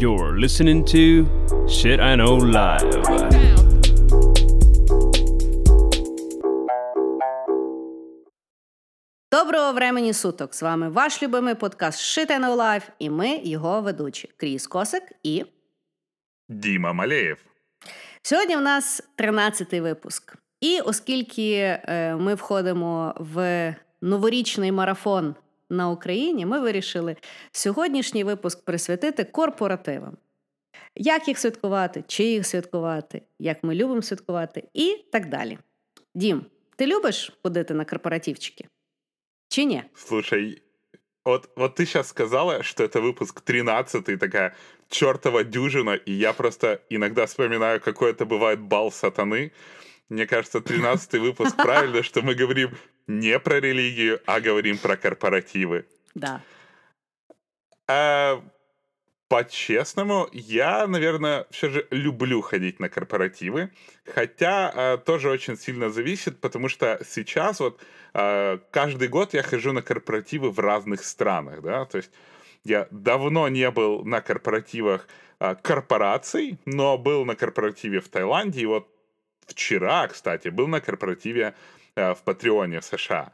You're listening to Shit I Know Live. Доброго времені суток! З вами ваш любимий подкаст Shit I Know Life і ми його ведучі Кріс Косик і Діма Малеєв. сьогодні в нас 13-й випуск. І оскільки е, ми входимо в новорічний марафон на Україні, ми вирішили сьогоднішній випуск присвятити корпоративам. Як їх святкувати, чи їх святкувати, як ми любимо святкувати і так далі. Дім, ти любиш ходити на корпоративчики? Чи ні? Слушай, вот, вот ты сейчас сказала, что это выпуск 13 такая чертова дюжина, и я просто иногда вспоминаю, какой это бывает бал сатаны. Мне кажется, 13 выпуск правильно, что мы говорим Не про религию, а говорим про корпоративы. Да. А, по-честному, я, наверное, все же люблю ходить на корпоративы, хотя а, тоже очень сильно зависит, потому что сейчас вот а, каждый год я хожу на корпоративы в разных странах, да, то есть я давно не был на корпоративах а, корпораций, но был на корпоративе в Таиланде, и вот вчера, кстати, был на корпоративе в Патреоне США.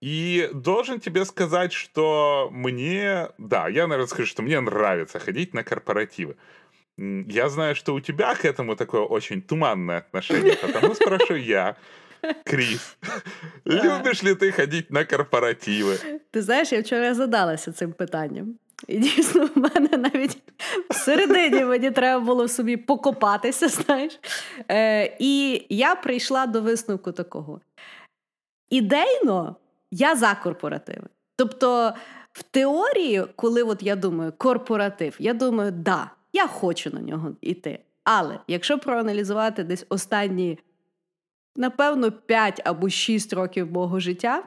И должен тебе сказать, что мне, да, я, наверное, скажу, что мне нравится ходить на корпоративы. Я знаю, что у тебя к этому такое очень туманное отношение, потому спрошу я, Крис, любишь ли ты ходить на корпоративы? Ти знаєш, я вчора задалася цим питанням. І дійсно, в мене навіть всередині мені треба було собі покопатися, знаєш. Е, і я прийшла до висновку такого. Ідейно я за корпоративи. Тобто, в теорії, коли от я думаю, корпоратив, я думаю, да, я хочу на нього йти. Але якщо проаналізувати десь останні, напевно, 5 або 6 років мого життя,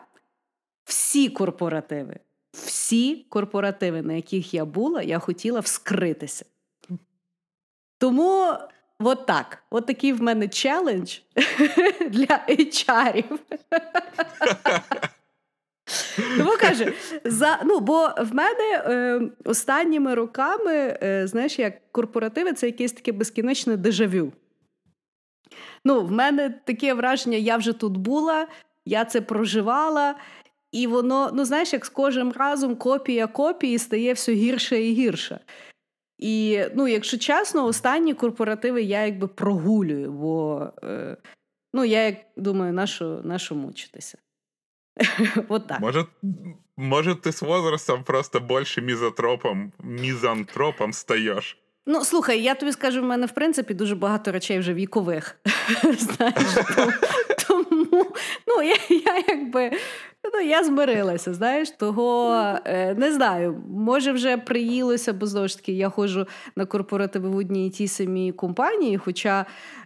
всі корпоративи, всі корпоративи, на яких я була, я хотіла вскритися. Тому от так. От такий в мене челендж для HR-ів. Тому каже, за, ну, бо в мене е, останніми роками, е, знаєш, як корпоративи це якесь таке безкінечне дежавю. Ну, в мене таке враження, я вже тут була, я це проживала, і воно, ну знаєш, як з кожним разом копія копії стає все гірше і гірше. І, ну, якщо чесно, останні корпоративи я якби прогулюю, бо е, ну, я як думаю, нащо, нащо мучитися. От так. Может, может, ты с возрастом просто больше мизотропом, мизантропом стаешь? Ну, слухай, я тобі скажу, в мене в принципі дуже багато речей вже вікових. Знаєш, ну, я, я якби ну, я змирилася, знаєш, того е, не знаю, може вже приїлося, бо знову ж таки я ходжу на корпоративи в одній і тій самій компанії, хоча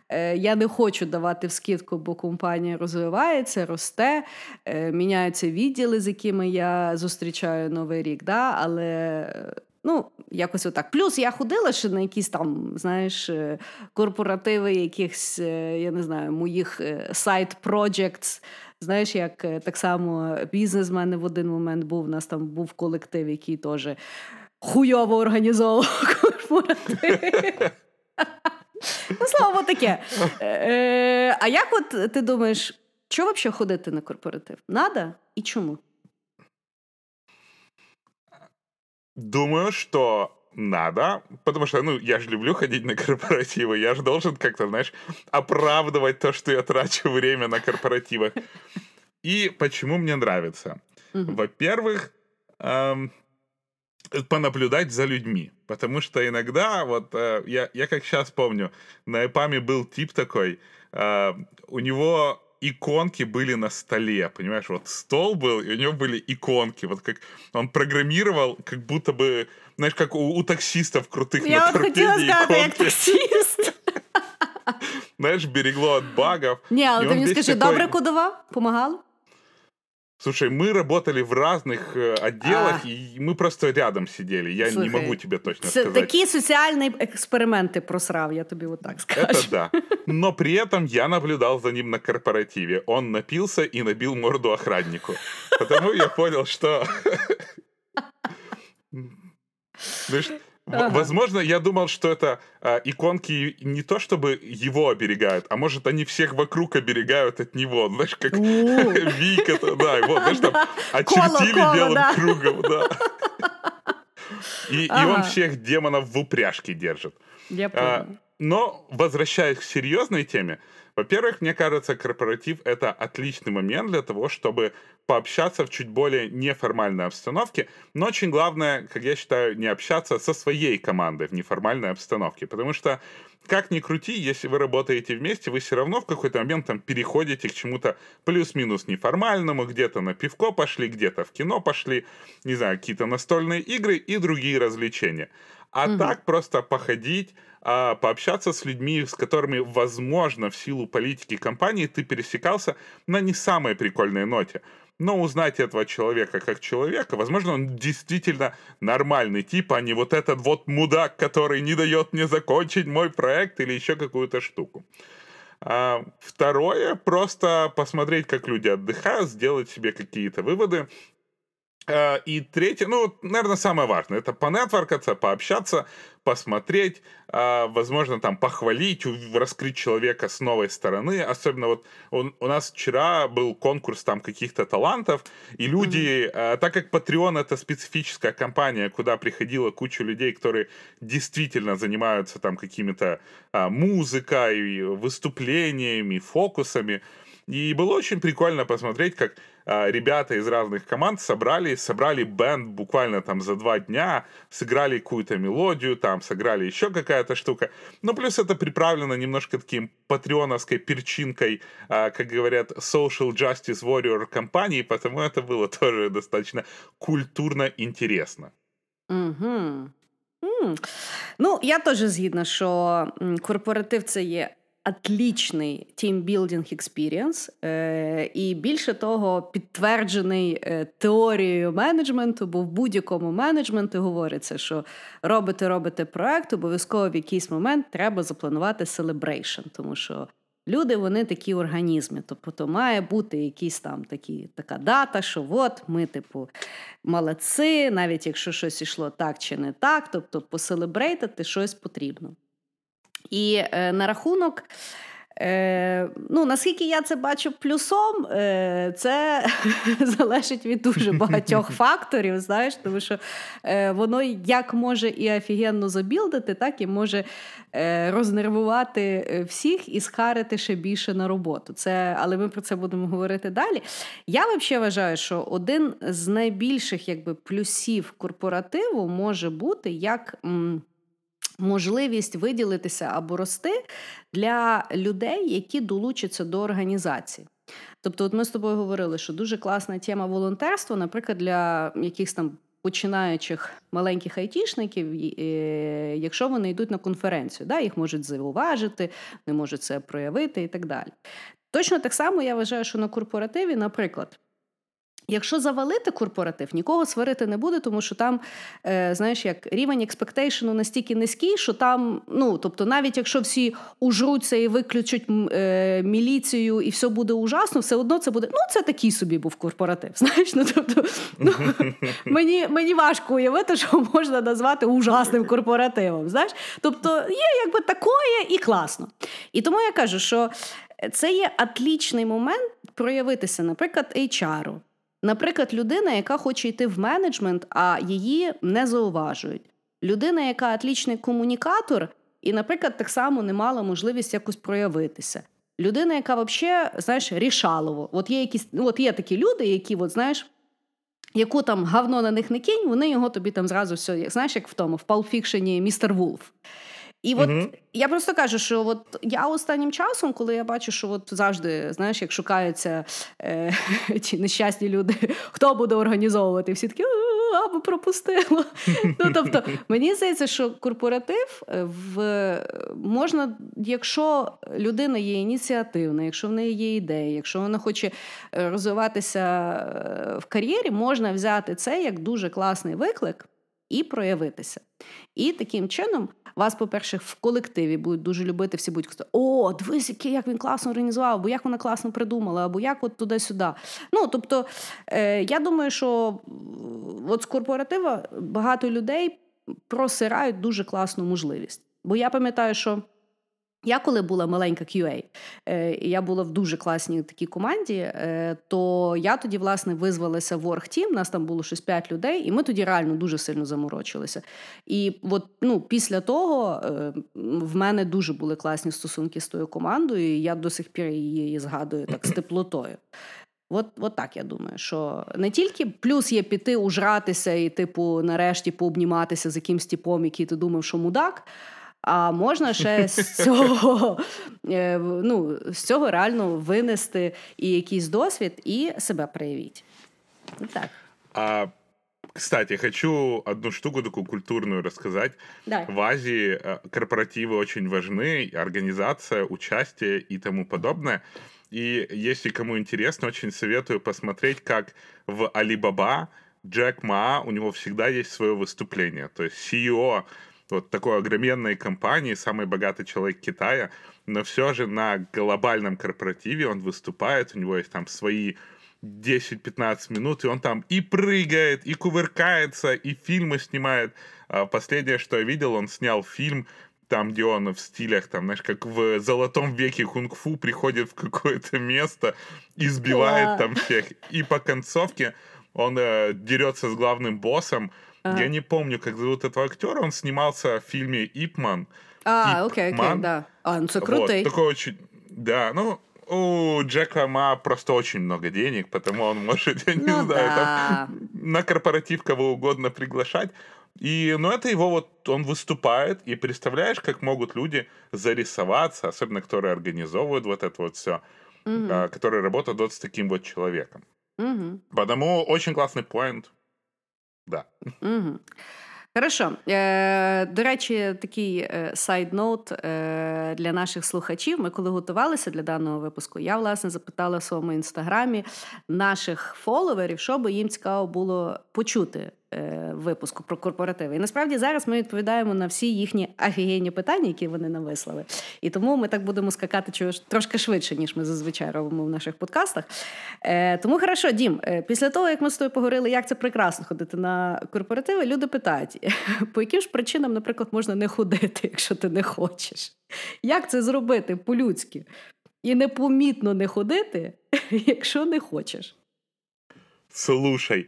е, я не хочу давати вскидку, бо компанія розвивається, росте, е, міняються відділи, з якими я зустрічаю новий рік. Да? Але Ну, якось отак. Плюс я ходила ще на якісь там, знаєш, е, корпоративи якихось, е, я не знаю, моїх сайт projects Знаєш, як е, так само бізнес в один момент був. У нас там був колектив, який теж хуйово організовував корпоратив. Ну, слово таке. Е, А як от ти думаєш, що взагалі ходити на корпоратив? Надо і чому? Думаю, что надо, потому что, ну, я же люблю ходить на корпоративы, я же должен как-то, знаешь, оправдывать то, что я трачу время на корпоративах. И почему мне нравится? Во-первых, эм, понаблюдать за людьми, потому что иногда, вот, э, я, я как сейчас помню, на ЭПАМе был тип такой, э, у него иконки были на столе, понимаешь, вот стол был, и у него были иконки, вот как он программировал, как будто бы, знаешь, как у, у таксистов крутых Я на от хотіла торпеде сказати, як иконки. таксіст. Знаешь, берегло от багов. Ні, але И ти он мені весь скажи, такой- добре кодував? Помагало? Слушай, мы работали в разных э, отделах, А. и мы просто рядом сидели. Я Слухай, не могу тебе точно Це сказать. такі соціальні експерименти просрав, я тобі отак скажу. Это да. Но при этом я наблюдал за ним на корпоративе. Он напился и набил морду охраннику. Потому я понял, что... Ага. Возможно, я думал, что это а, иконки не то чтобы его оберегают, а может они всех вокруг оберегают от него. Знаешь, как Вика, да, вот, знаешь, там очертили белым кругом, да. И, он всех демонов в упряжке держит. Я понял. А, но, возвращаясь к серьезной теме, во-первых, мне кажется, корпоратив — это отличный момент для того, чтобы пообщаться в чуть более неформальной обстановке, но очень главное, как я считаю, не общаться со своей командой в неформальной обстановке, потому что как ни крути, если вы работаете вместе, вы все равно в какой-то момент там переходите к чему-то плюс-минус неформальному, где-то на пивко пошли, где-то в кино пошли, не знаю, какие-то настольные игры и другие развлечения. А угу. так просто походить, а, пообщаться с людьми, с которыми, возможно, в силу политики компании ты пересекался на не самой прикольной ноте. Но узнать этого человека как человека, возможно, он действительно нормальный тип, а не вот этот вот мудак, который не дает мне закончить мой проект или еще какую-то штуку. А, второе, просто посмотреть, как люди отдыхают, сделать себе какие-то выводы, и третье, ну, наверное, самое важное, это понетворкаться, пообщаться, посмотреть, а, возможно, там похвалить, раскрыть человека с новой стороны. Особенно вот он, у нас вчера был конкурс там каких-то талантов, и люди, mm-hmm. так как Patreon это специфическая компания, куда приходила куча людей, которые действительно занимаются там какими-то музыкой, выступлениями, фокусами, и было очень прикольно посмотреть, как а, ребята из разных команд собрали, собрали бенд буквально там за два дня, сыграли какую-то мелодию, там сыграли еще какая-то штука. Ну, плюс это приправлено немножко таким патреоновской перчинкой, а, как говорят, social justice warrior компании, потому это было тоже достаточно культурно интересно. Угу. Ну, я теж згідна, що корпоратив це є отличный team building experience, і більше того, підтверджений е, теорією менеджменту, бо в будь-якому менеджменті говориться, що робите, робите проект, обов'язково в якийсь момент треба запланувати celebration, тому що люди вони такі організми. Тобто то має бути якийсь там такі, така дата, що от ми, типу, молодці, навіть якщо щось йшло так чи не так, тобто поселебрейтити щось потрібно. І е, на рахунок, е, ну, наскільки я це бачу плюсом, е, це залежить від дуже багатьох факторів, знаєш, тому що е, воно як може і офігенно забілдити, так і може е, рознервувати е, всіх і схарити ще більше на роботу. Це, Але ми про це будемо говорити далі. Я взагалі вважаю, що один з найбільших якби, плюсів корпоративу може бути як. М- можливість виділитися або рости для людей, які долучаться до організації. Тобто, от ми з тобою говорили, що дуже класна тема волонтерства, наприклад, для якихось там починаючих маленьких айтішників, е, якщо вони йдуть на конференцію, да, їх можуть зауважити, вони можуть це проявити і так далі. Точно так само я вважаю, що на корпоративі, наприклад, Якщо завалити корпоратив, нікого сварити не буде, тому що там, е, знаєш, як рівень експектейшену настільки низький, що там, ну тобто, навіть якщо всі ужруться і виключать е, міліцію, і все буде ужасно, все одно це буде. Ну, це такий собі був корпоратив. Знаєш, ну тобто ну, мені мені важко уявити, що можна назвати ужасним корпоративом. Знаєш, тобто є якби такое і класно. І тому я кажу, що це є атлічний момент проявитися, наприклад, HR. Наприклад, людина, яка хоче йти в менеджмент, а її не зауважують. Людина, яка атлічний комунікатор, і, наприклад, так само не мала можливість якось проявитися. Людина, яка взагалі, знаєш, рішалово. От є якісь, от є такі люди, які, от, знаєш, яку там говно на них не кинь, вони його тобі там зразу все, знаєш, як в тому, в Палфікшені містер Вулф. І от mm я просто кажу, що от я останнім часом, коли я бачу, що от завжди, знаєш, як шукаються е, ті нещасні люди, хто буде організовувати, всі такі або пропустило. Ну тобто, мені здається, що корпоратив е, в можна, якщо людина є ініціативна, якщо в неї є ідеї, якщо вона хоче е, розвиватися е, в кар'єрі, можна взяти це як дуже класний виклик і проявитися. І таким чином вас, по-перше, в колективі будуть дуже любити, всі будь-хто. о, дивись, як він класно організував, або як вона класно придумала, або як от туди-сюди. Ну, тобто, е, я думаю, що от з корпоратива багато людей просирають дуже класну можливість. Бо я пам'ятаю, що. Я коли була маленька QA, е, я була в дуже класній такій команді, е, то я тоді, власне, визвалася в оргтім, нас там було щось 5 людей, і ми тоді реально дуже сильно заморочилися. І от ну, після того е, в мене дуже були класні стосунки з тою командою, і я до сих пір її згадую так з теплотою. От от так я думаю, що не тільки плюс є піти ужратися і, типу, нарешті пообніматися з якимсь типом, який ти думав, що мудак. А можна ще з цього е, ну, з цього реально винести і якийсь досвід, і себе проявити. Так. А, кстати, хочу одну штуку такую культурную рассказать. Давай. В Азии э, корпоративы очень важны, организация, участие и тому подобное. И если кому интересно, очень советую посмотреть, как в Alibaba Джек Ма, у него всегда есть свое выступление. То есть CEO вот такой огроменной компании, самый богатый человек Китая, но все же на глобальном корпоративе он выступает, у него есть там свои 10-15 минут, и он там и прыгает, и кувыркается, и фильмы снимает. А последнее, что я видел, он снял фильм, там, где он в стилях, там, знаешь, как в золотом веке кунг-фу приходит в какое-то место, избивает Wow. там всех. И по концовке он э, дерется с главным боссом, Ага. я не помню, как зовут этого актера. Он снимался в фильме Ипман. А, окей, окей, да. А, ну це Вот, такой очень... Да, ну, у Джека Ма просто очень много денег, потому он может, я не Ну знаю, там, да. на корпоратив кого угодно приглашать. И, ну, это его вот, он выступает, и представляешь, как могут люди зарисоваться, особенно которые организовывают вот это вот все, Мгм. которые работают вот с таким вот человеком. Мгм. Потому очень классный поинт. Да. Угу. Хорошо. Е, до речі, такий сайдноут е, для наших слухачів. Ми коли готувалися для даного випуску, я власне запитала в своєму інстаграмі наших фоловерів, що би їм цікаво було почути е, випуску про корпоративи. І насправді зараз ми відповідаємо на всі їхні офігенні питання, які вони нам вислали. І тому ми так будемо скакати трошки швидше, ніж ми зазвичай робимо в наших подкастах. Е, тому хорошо, Дім, е, після того, як ми з тобою поговорили, як це прекрасно ходити на корпоративи, люди питають, по яким ж причинам, наприклад, можна не ходити, якщо ти не хочеш. Як це зробити по-людськи? І непомітно не ходити, якщо не хочеш. Слушай,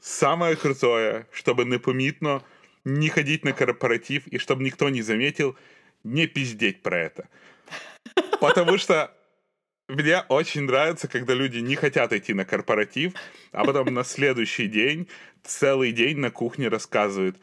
самое крутое, чтобы непомітно не ходить на корпоратив и чтобы никто не заметил, не пиздеть про это. Потому что мне очень нравится, когда люди не хотят идти на корпоратив, а потом на следующий день, целый день на кухне рассказывают,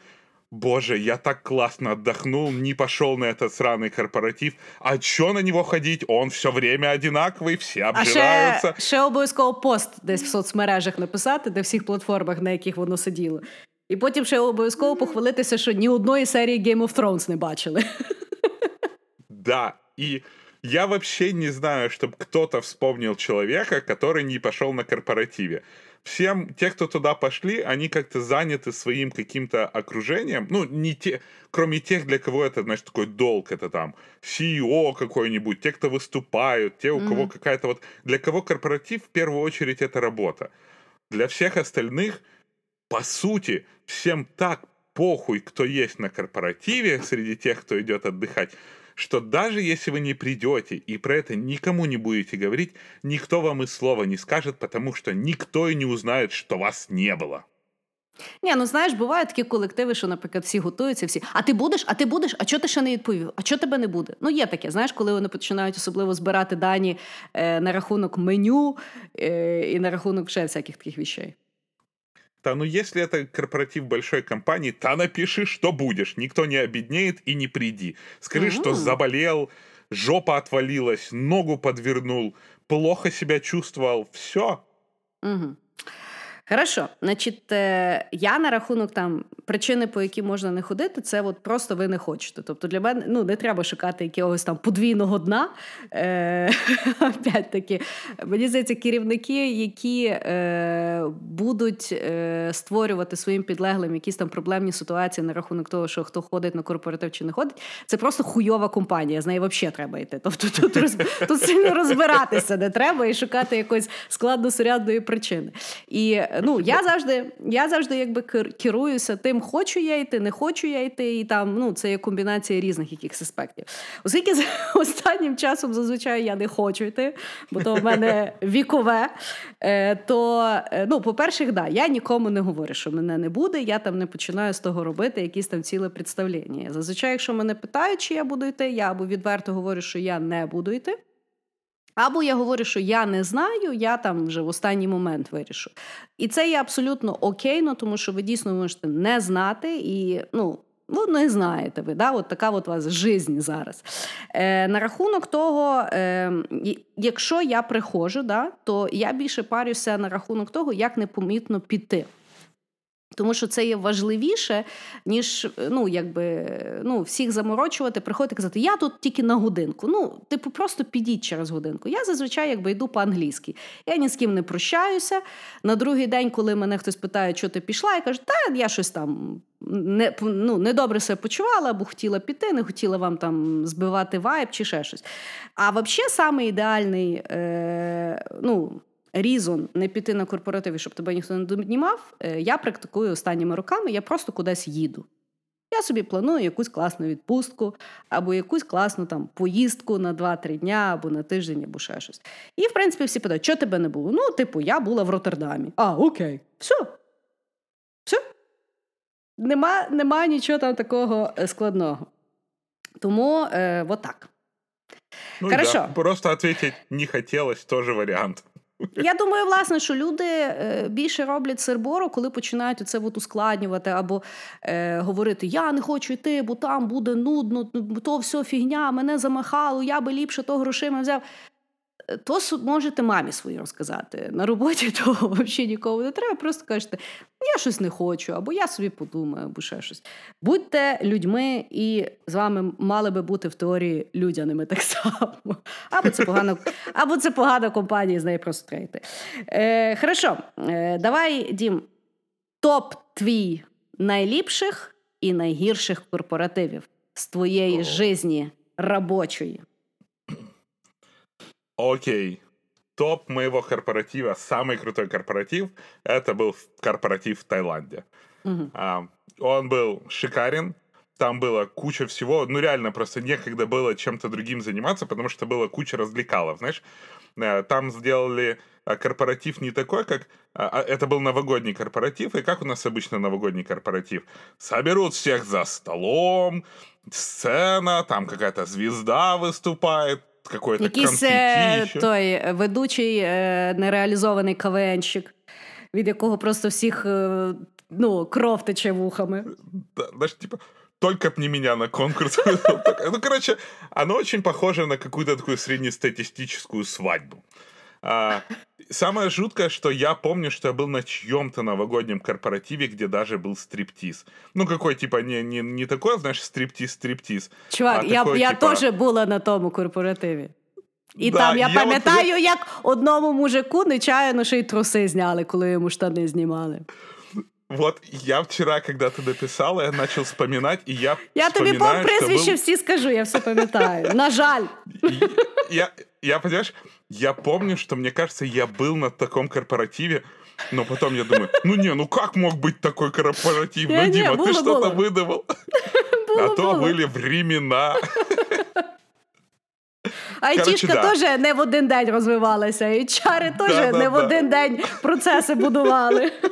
Боже, я так классно отдохнул, не пошел на этот сраный корпоратив. А чё на него ходить? Он все время одинаковый, все А ще, обжираются. ще обов'язково пост десь в соцмережах написати, де всіх платформах, на яких воно сиділо. І потім ще обов'язково похвалитися, що ні одної серії Game of Thrones не бачили. Да, и я вообще не знаю, чтобы кто-то вспомнил человека, который не пошел на корпоративе. Всем, те, кто туда пошли, они как-то заняты своим каким-то окружением. Ну, не те, кроме тех, для кого это, значит, такой долг, это там CEO какой-нибудь, те, кто выступают, те, у кого Мгм. какая-то вот... Для кого корпоратив, в первую очередь, это работа. Для всех остальных, по сути, всем так похуй, кто есть на корпоративе среди тех, кто идет отдыхать, что даже если вы не придете и про это никому не будете говорить, никто вам и слова не скажет, потому что никто и не узнает, что вас не было. Ні, ну знаєш, бувають такі колективи, що, наприклад, всі готуються, всі. А ти будеш, а ти будеш, а чого ти ще не відповів? А чого тебе не буде? Ну, є таке, знаєш, коли вони починають особливо збирати дані е, на рахунок меню е, і на рахунок ще всяких таких вещей. Да, ну если это корпоратив большой компании, то напиши, что будешь. Никто не обеднеет и не приди. Скажи, что заболел, жопа отвалилась, ногу подвернул, плохо себя чувствовал. Все. Угу. Хорошо, значить, е, я на рахунок там причини, по які можна не ходити, це от просто ви не хочете. Тобто для мене ну, не треба шукати якогось там подвійного дна. Е, опять таки, мені здається, керівники, які е, будуть е, створювати своїм підлеглим якісь там проблемні ситуації на рахунок того, що хто ходить на корпоратив чи не ходить, це просто хуйова компанія. З нею взагалі треба йти. Тобто тут, роз, тут сильно розбиратися не треба і шукати якоїсь складно-сурядної причини. І ну, я завжди я завжди якби керуюся тим, хочу я йти, не хочу я йти, і там ну, це є комбінація різних якихось аспектів. Оскільки останнім часом зазвичай я не хочу йти, бо то в мене вікове. Е, то, е, ну, по-перше, да, я нікому не говорю, що мене не буде, я там не починаю з того робити якісь там ціле представлення. Зазвичай, якщо мене питають, чи я буду йти, я або відверто говорю, що я не буду йти. Або я говорю, що я не знаю, я там вже в останній момент вирішу. І це є абсолютно окейно, тому що ви дійсно можете не знати і ну. Ну, не знаєте ви, да? от така от у вас жизнь зараз. Е, На рахунок того, е, якщо я приходжу, да, то я більше парюся на рахунок того, як непомітно піти. Тому що це є важливіше, ніж ну, якби, ну, всіх заморочувати, приходити і казати, я тут тільки на годинку. Ну, типу, просто підіть через годинку. Я зазвичай якби йду по-англійськи. Я ні з ким не прощаюся. На другий день, коли мене хтось питає, що ти пішла, я кажу, та я щось там не, ну, недобре себе почувала, або хотіла піти, не хотіла вам там збивати вайб чи ще щось. А взагалі, саме ідеальний. Е, ну, різон не піти на корпоративи, щоб тебе ніхто не домнімав, е, я практикую останніми роками, я просто кудись їду. Я собі планую якусь класну відпустку, або якусь класну там поїздку на 2-3 дня, або на тиждень, або ще щось. І, в принципі, всі питають, що тебе не було? Ну, типу, я була в Роттердамі. А, окей, все. Все. Нема нема нічого там такого е, складного. Тому е, вот так. Ну, Хорошо. Да. Просто ответить не хотілося, теж варіант. Я думаю, власне, що люди е, більше роблять сербору, коли починають це от ускладнювати або е, говорити: Я не хочу йти, бо там буде нудно, то все фігня, мене замахало, я би ліпше то грошима взяв то можете мамі своїй розказати. На роботі того взагалі нікому не треба. Просто кажете, я щось не хочу, або я собі подумаю, або ще щось. Будьте людьми, і з вами мали би бути в теорії людяними так само. Або це погана, або це погана компанія, з нею просто трейти. Е, Хорошо, е, давай, Дім, топ твій найліпших і найгірших корпоративів з твоєї житті робочої. Окей. Топ моего корпоратива, самый крутой корпоратив, это был корпоратив в Таиланде. Угу. А, он был шикарен, там было куча всего, ну реально просто некогда было чем-то другим заниматься, потому что было куча развлекалов, знаешь. Э, там сделали а, корпоратив не такой, как... А, а, это был новогодний корпоратив, и как у нас обычно новогодний корпоратив? Соберут всех за столом, сцена, там какая-то звезда выступает, какой-то Якийсь е, той ведучий е, нереалізований КВНщик, від якого просто всіх е, ну, кров тече вухами. Да, знаешь, типа, только б не меня на конкурс. ну, короче, оно очень похоже на какую-то такую среднестатистическую свадьбу. А, самое жуткое, что я помню, что я был на чьем-то новогоднем корпоративе, где даже был стриптиз. Ну, какой, типа, не, не, не такой, знаешь, стриптиз-стриптиз. Чувак, а я такой, я типа... теж була на тому корпоративі. І да, там я, я пам'ятаю, от... як одному мужику нечаянно ще й труси зняли, коли йому штани знімали. Вот я вчера, когда ты написала, я начал вспоминать, и я Я тобі по прізвище был... всі скажу, я все пам'ятаю. На жаль. Я, я, понимаешь, я помню, что, мне кажется, я был на таком корпоративе, но потом я думаю, ну не, ну как мог быть такой корпоратив? Ну, Дима, ты что-то выдавал. А то были времена. Айтішка да. теж не в один день розвивалася, і чари теж да, не да, в один день процеси будували.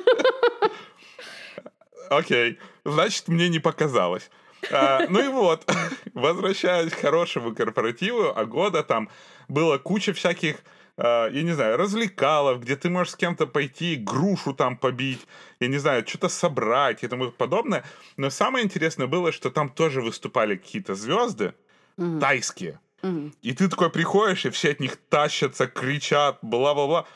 Окей, значит, мне не показалось. А, ну и вот, возвращаясь к хорошему корпоративу, а года там было куча всяких Uh, я не знаю, развлекалов, где ты можешь с кем-то пойти, грушу там побить, я не знаю, что-то собрать и тому подобное. Но самое интересное было, что там тоже выступали какие-то звезды mm-hmm. тайские. Mm-hmm. И ты такой приходишь, и все от них тащатся, кричат, бла-бла-бла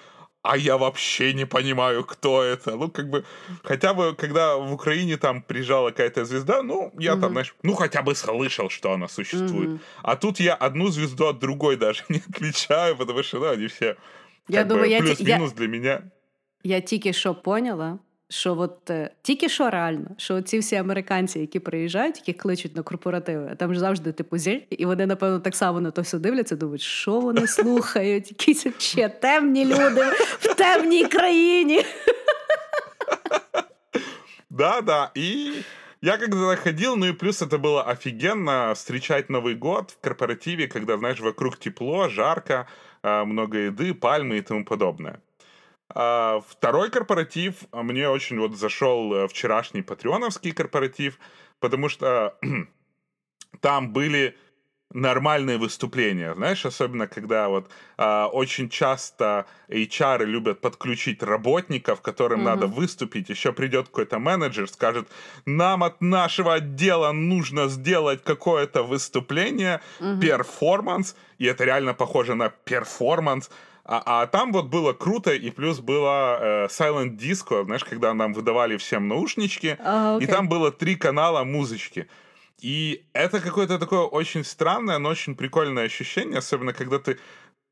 а я вообще не понимаю, кто это. Ну, как бы, хотя бы, когда в Украине там приезжала какая-то звезда, ну, я mm-hmm. там, знаешь, ну, хотя бы слышал, что она существует. Mm-hmm. А тут я одну звезду от другой даже не отличаю, потому что, ну, они все я думаю, бы, плюс-минус я... для меня. Я тільки що поняла, що от е, тільки що реально, що ці всі американці, які приїжджають, які кличуть на корпоративи, там ж завжди типу зірки, і вони, напевно, так само на то все дивляться, думають, що вони слухають, якісь ще темні люди в темній країні. Да, да. И я когда ходил, ну и плюс это было офигенно встречать Новый год в корпоративе, когда, знаешь, вокруг тепло, жарко, а, много еды, пальмы и тому подобное. А второй корпоратив мне очень вот зашел э, вчерашний патреоновский корпоратив, потому что там были нормальные выступления, знаешь, особенно когда вот э, очень часто HR любят подключить работников, которым mm-hmm. надо выступить, еще придет какой-то менеджер, скажет, нам от нашего отдела нужно сделать какое-то выступление, mm-hmm. перформанс, и это реально похоже на перформанс, а, а там вот было круто, и плюс было э, Silent Disco, знаешь, когда нам выдавали всем наушнички, uh, okay. и там было три канала музычки. И это какое-то такое очень странное, но очень прикольное ощущение, особенно когда ты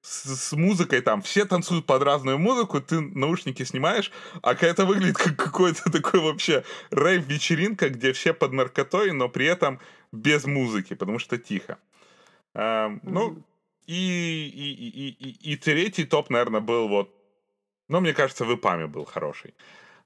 с, с музыкой там, все танцуют под разную музыку, ты наушники снимаешь, а это выглядит как какой-то такой вообще рейв-вечеринка, где все под наркотой, но при этом без музыки, потому что тихо. Эм, ну, и, и, и, и, и третий топ, наверное, был вот, ну, мне кажется, в ИПАМе был хороший.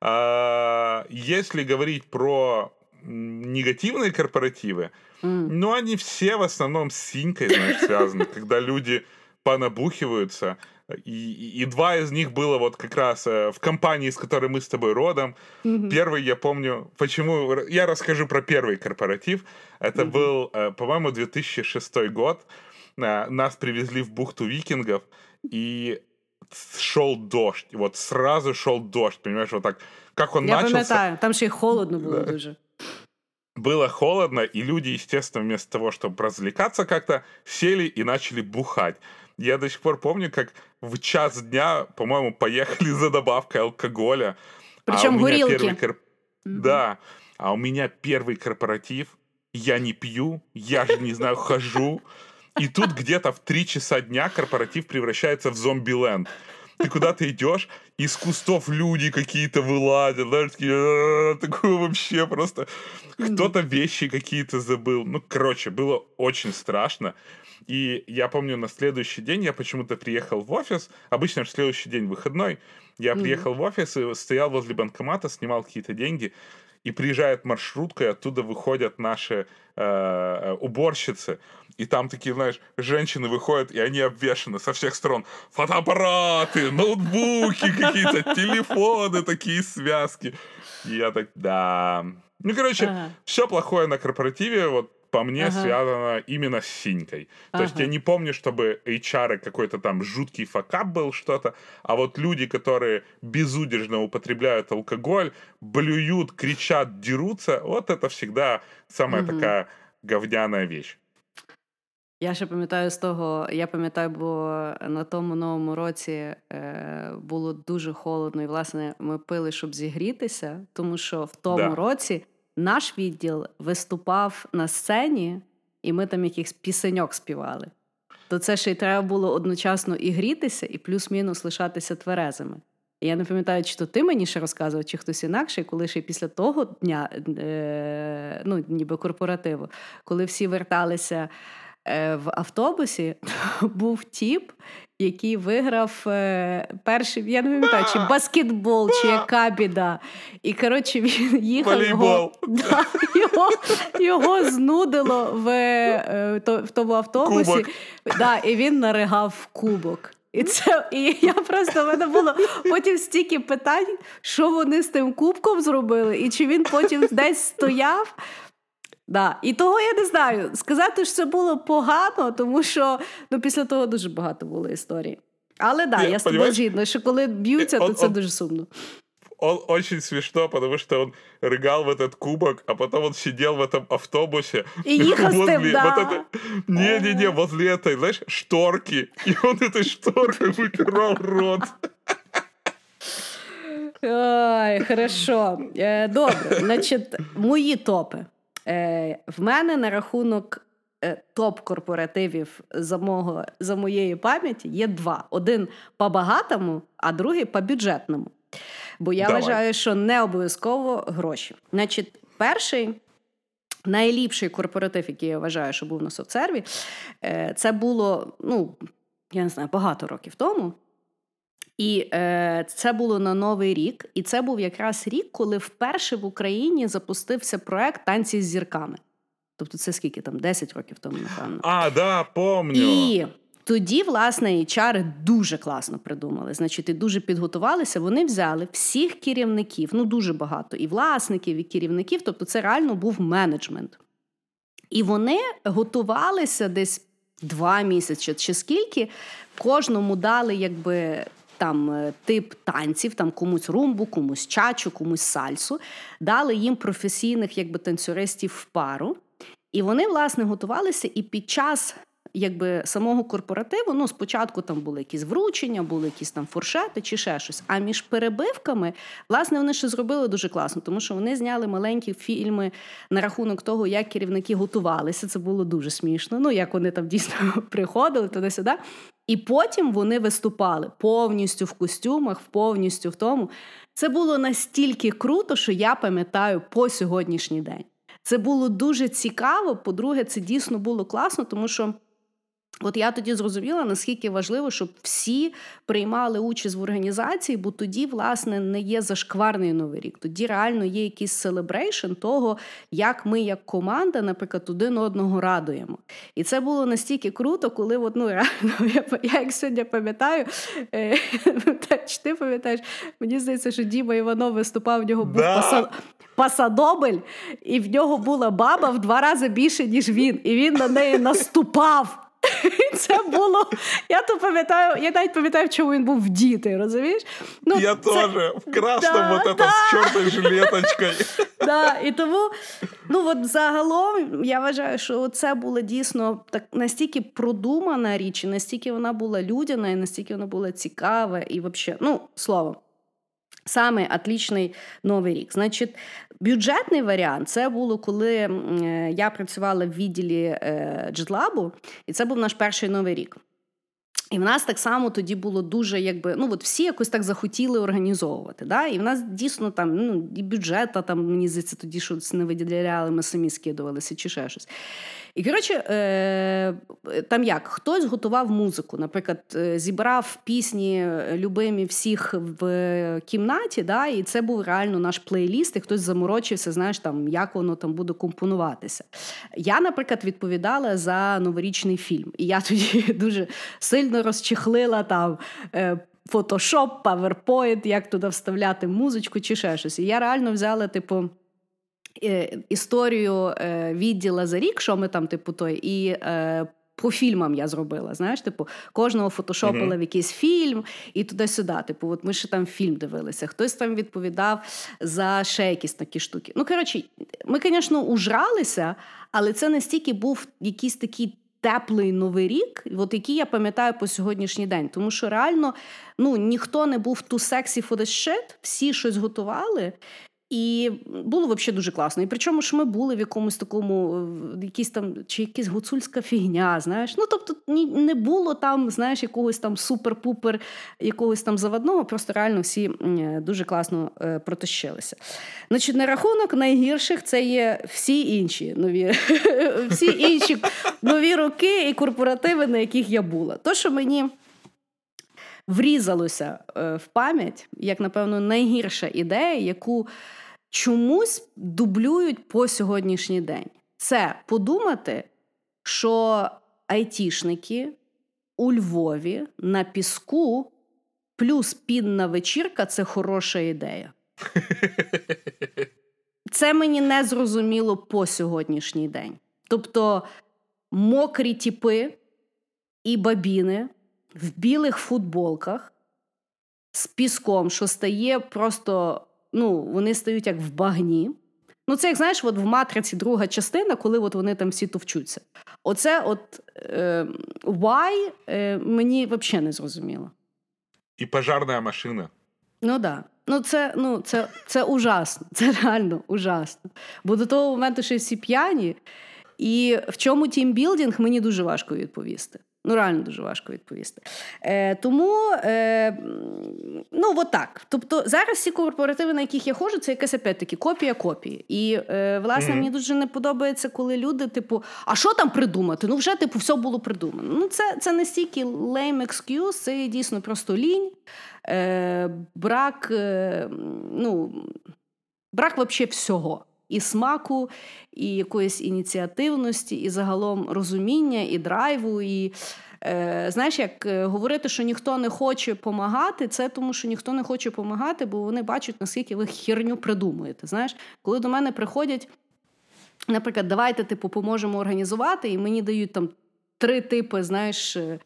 А, если говорить про негативные корпоративы, mm. ну, они все в основном с синькой, знаешь, связаны, когда люди понабухиваются. И, и, два из них было вот как раз э, в компании, с которой мы с тобой родом. Mm-hmm. Первый, я помню, почему... Я расскажу про первый корпоратив. Это mm-hmm. был, э, по-моему, 2006 год. Нас привезли в бухту викингов, и шел дождь. Вот сразу шел дождь, понимаешь, вот так. Как он я начался... Пам'ятаю, там ще й холодно было да. дуже было холодно, и люди, естественно, вместо того, чтобы развлекаться как-то, сели и начали бухать. Я до сих пор помню, как в час дня, по-моему, поехали за добавкой алкоголя. Причем а горилки. Первый кор... mm-hmm. Да. А у меня первый корпоратив, я не пью, я же не знаю, хожу. И тут где-то в 3 часа дня корпоратив превращается в зомби-ленд ты куда-то идешь, из кустов люди какие-то вылазят, знаешь, такие, такое вообще просто... Кто-то вещи какие-то забыл. Ну, короче, было очень страшно. И я помню, на следующий день я почему-то приехал в офис. Обычно в следующий день выходной. Я приехал в офис и стоял возле банкомата, снимал какие-то деньги. И приезжает маршрутка, и оттуда выходят наши э, э уборщицы и там такие, знаешь, женщины выходят, и они обвешаны со всех сторон. Фотоаппараты, ноутбуки какие-то, телефоны, такие связки. И я так, да. Ну, короче, ага. все плохое на корпоративе, вот по мне, ага. связано именно с синькой. То ага. есть я не помню, чтобы HR какой-то там жуткий факап был что-то, а вот люди, которые безудержно употребляют алкоголь, блюют, кричат, дерутся, вот это всегда самая угу. такая говняная вещь. Я ще пам'ятаю з того, я пам'ятаю, бо на тому новому році е, було дуже холодно, і власне ми пили, щоб зігрітися, тому що в тому да. році наш відділ виступав на сцені, і ми там якихось пісеньок співали. То це ще й треба було одночасно і грітися, і плюс-мінус лишатися тверезими. І я не пам'ятаю, чи то ти мені ще розказував, чи хтось інакший, коли ще після того дня, е, ну ніби корпоративу, коли всі верталися. Е, в автобусі був тіп, який виграв е, перший, я не пам'ятаю, чи баскетбол, чи яка біда. І коротше, він їхав його да, його, його знудило в е, в тому автобусі. Да, І він наригав в кубок. І це і я просто в мене було потім стільки питань, що вони з тим кубком зробили, і чи він потім десь стояв. Да. І того я не знаю. Сказати, що це було погано, тому що ну, після того дуже багато було історій. Але да, я з тобою згідна, що коли б'ються, то це дуже сумно. Он очень смешно, потому что он рыгал в этот кубок, а потом он сидел в этом автобусе. И ехал возле, с тем, да. вот это, Не-не-не, возле этой, знаешь, шторки. И он этой шторкой вытирал рот. Ой, хорошо. Добре, значить, мої топи. Е, В мене на рахунок е, топ-корпоративів за мого, за моєї пам'яті є два: один по багатому, а другий по бюджетному. Бо я Давай. вважаю, що не обов'язково гроші. Значить, перший. Найліпший корпоратив, який я вважаю, що був на соцсерві, е, це було, ну, я не знаю, багато років тому. І е, це було на Новий рік, і це був якраз рік, коли вперше в Україні запустився проект танці з зірками. Тобто, це скільки там 10 років тому, напевно. А, да, помню. І тоді, власне, HR дуже класно придумали. Значить, і дуже підготувалися. Вони взяли всіх керівників, ну дуже багато, і власників, і керівників. Тобто, це реально був менеджмент. І вони готувалися десь два місяці чи скільки. Кожному дали, якби. Там е, тип танців, там комусь румбу, комусь чачу, комусь сальсу, дали їм професійних якби танцюристів в пару. І вони, власне, готувалися і під час якби самого корпоративу, ну спочатку там були якісь вручення, були якісь там фуршети чи ще щось. А між перебивками, власне, вони ще зробили дуже класно, тому що вони зняли маленькі фільми на рахунок того, як керівники готувалися. Це було дуже смішно. Ну як вони там дійсно приходили туди-сюди. І потім вони виступали повністю в костюмах, повністю в тому. Це було настільки круто, що я пам'ятаю по сьогоднішній день. Це було дуже цікаво. По-друге, це дійсно було класно, тому що. От я тоді зрозуміла, наскільки важливо, щоб всі приймали участь в організації, бо тоді, власне, не є зашкварний новий рік. Тоді реально є якийсь celebration того, як ми, як команда, наприклад, один одного радуємо. І це було настільки круто, коли от, ну, реально, я, я як сьогодні пам'ятаю, е, чи ти пам'ятаєш, мені здається, що Діма Іванов виступав, в нього був да. паса, пасадобль, і в нього була баба в два рази більше, ніж він. І він на неї наступав. Це було. Я то пам'ятаю, я навіть пам'ятаю, чому він був в діти, розумієш? Ну, Я це... теж в красному да, да. з чорною жилеточкою. Да, І тому, ну от загалом, я вважаю, що це було дійсно так настільки продумана річ, і настільки вона була людяна, і настільки вона була цікава, і взагалі, ну, словом. Саме отлічний новий рік. Значить, бюджетний варіант це було коли я працювала в відділі Джетлабу, е, і це був наш перший новий рік. І в нас так само тоді було дуже, якби ну от всі якось так захотіли організовувати. Да? І в нас дійсно там ну, і бюджета там мені здається, тоді щось не виділяли, ми самі скидувалися чи ще щось. І коротше, е, там як хтось готував музику, наприклад, е, зібрав пісні любимі всіх в кімнаті, да, і це був реально наш плейліст, і хтось заморочився, знаєш, там, як воно там буде компонуватися. Я, наприклад, відповідала за новорічний фільм. І я тоді дуже сильно розчехлила там. Фотошоп, PowerPoint, як туди вставляти музичку чи ще щось. І я реально взяла, типу, Е, історію е, відділа за рік, що ми там, типу, той, і е, по фільмам я зробила. Знаєш, типу, кожного фотошопила mm-hmm. в якийсь фільм і туди-сюди. Типу, от ми ще там фільм дивилися. Хтось там відповідав за ще якісь такі штуки. Ну, коротше, ми, звісно, ужралися, але це настільки був якийсь такий. Теплий новий рік, от який я пам'ятаю по сьогоднішній день, тому що реально ну ніхто не був ту сексі for the shit, всі щось готували, і було взагалі дуже класно. І причому ж ми були в якомусь такому, якісь там, чи якась гуцульська фігня, знаєш. Ну, тобто, не було там, знаєш, якогось там супер-пупер, якогось там заводного, просто реально всі дуже класно е, протащилися. Значить, на рахунок найгірших це є всі інші нові всі інші нові роки і корпоративи, на яких я була. То, що мені. Врізалося е, в пам'ять, як, напевно, найгірша ідея, яку чомусь дублюють по сьогоднішній день. Це подумати, що айтішники у Львові на піску плюс пінна вечірка це хороша ідея. Це мені не зрозуміло по сьогоднішній день. Тобто мокрі тіпи і бабіни в білих футболках з піском, що стає просто ну, вони стають як в багні. Ну, це як знаєш, от в матриці друга частина, коли от вони там всі товчуться. Оце от е, why е, мені взагалі не зрозуміло. І пожарна машина. Ну так. Да. Ну, це ну, це, це ужасно, це реально ужасно. Бо до того моменту ще всі п'яні. І в чому тімбілдинг, мені дуже важко відповісти. Ну, реально дуже важко відповісти. Е, Тому е, ну, от так. Тобто зараз всі корпоративи, на яких я ходжу, це якась опять-таки копія копії. І е, власне mm-hmm. мені дуже не подобається, коли люди, типу, а що там придумати? Ну, вже типу, все було придумано. Ну, це це не стільки lame excuse, це дійсно просто лінь, е, брак, е, ну, брак вообще всього і смаку, і якоїсь ініціативності, і загалом розуміння, і драйву. і... Е, знаєш, як е, говорити, що ніхто не хоче допомагати, це тому, що ніхто не хоче допомагати, бо вони бачать, наскільки ви херню придумуєте. Знаєш, коли до мене приходять, наприклад, давайте типу, поможемо організувати, і мені дають там три типи, знаєш, е,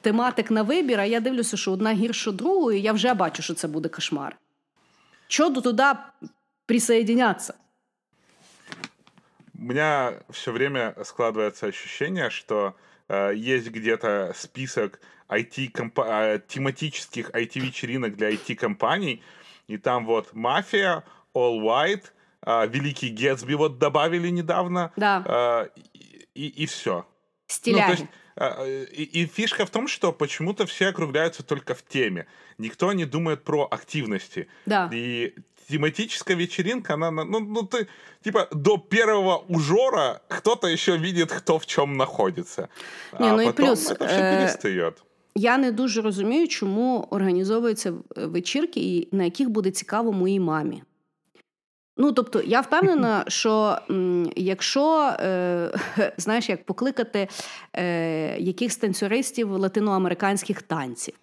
тематик на вибір, а я дивлюся, що одна гірша другої, я вже бачу, що це буде кошмар. Що туди присоединяться? У меня все время складывается ощущение, что э, есть где-то список IT э, тематических IT-вечеринок для IT-компаний, и там вот «Мафия», «All White», э, «Великий Гетсби» вот добавили недавно. Да. Э, и, и все. Стиляги. Ну, то есть, э, и, и фишка в том, что почему-то все округляются только в теме. Никто не думает про активности. Да. И тематическая вечеринка, она, ну, ну ты, типа, до первого ужора кто-то еще видит, хто в чому знаходиться. Ні, а ну потом і плюс, это все э, перестає. Я не дуже розумію, чому організовуються вечірки, на яких буде цікаво моїй мамі. Ну, тобто, я впевнена, що м, якщо е, знаєш, як покликати е, якихось танцюристів латиноамериканських танців, е,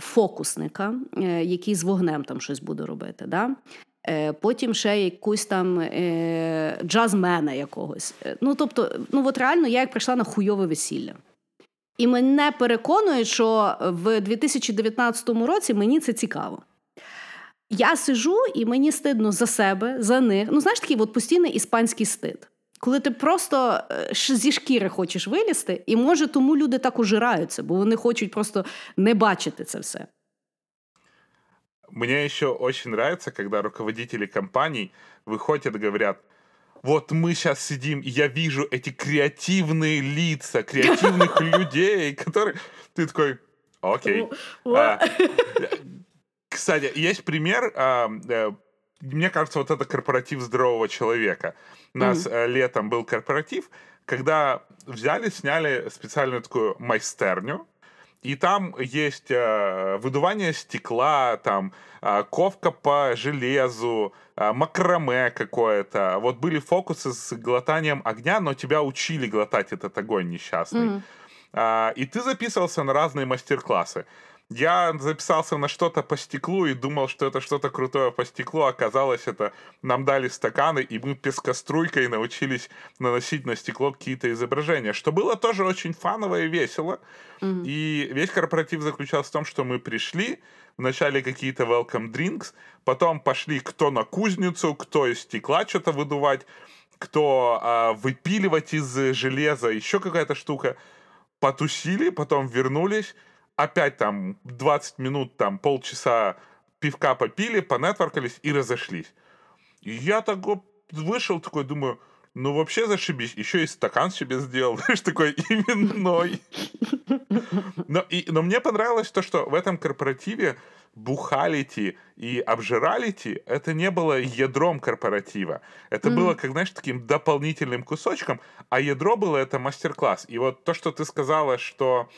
фокусника, е, який з вогнем там щось буде робити. Да? Е, потім ще якусь там е, джазмена якогось. Е, ну, тобто, ну от реально я як прийшла на хуйове весілля. І мене переконує, що в 2019 році мені це цікаво. Я сижу, і мені стидно за себе, за них. Ну, знаєш, такий от постійний іспанський стид коли ти просто е, зі шкіри хочеш вилізти, і може тому люди так ужираються, бо вони хочуть просто не бачити це все. Мне еще очень нравится, когда руководители компаний выходят и говорят, вот мы сейчас сидим, и я вижу эти креативные лица, креативных людей, которые... Ты такой, окей. А, кстати, есть пример, а, э, мне кажется, вот это корпоратив здорового человека. У нас mm-hmm. летом был корпоратив, когда взяли, сняли специальную такую майстерню, и там есть э, выдувание стекла, там э, ковка по железу, э, макраме какое-то. Вот были фокусы с глотанием огня, но тебя учили глотать этот огонь несчастный. Mm-hmm. Э, и ты записывался на разные мастер-классы. Я записался на что-то по стеклу и думал, что это что-то крутое по стеклу. Оказалось, это нам дали стаканы, и мы пескоструйкой научились наносить на стекло какие-то изображения, что было тоже очень фаново и весело. Mm-hmm. И весь корпоратив заключался в том, что мы пришли, вначале какие-то welcome drinks, потом пошли кто на кузницу, кто из стекла что-то выдувать, кто а, выпиливать из железа, еще какая-то штука. Потусили, потом вернулись, опять там 20 минут, там полчаса пивка попили, понетворкались и разошлись. И я так вышел такой, думаю, ну вообще зашибись, еще и стакан себе сделал, знаешь, такой именной. Но, и, но мне понравилось то, что в этом корпоративе бухалити и обжиралити это не было ядром корпоратива. Это mm-hmm. было, как, знаешь, таким дополнительным кусочком, а ядро было это мастер-класс. И вот то, что ты сказала, что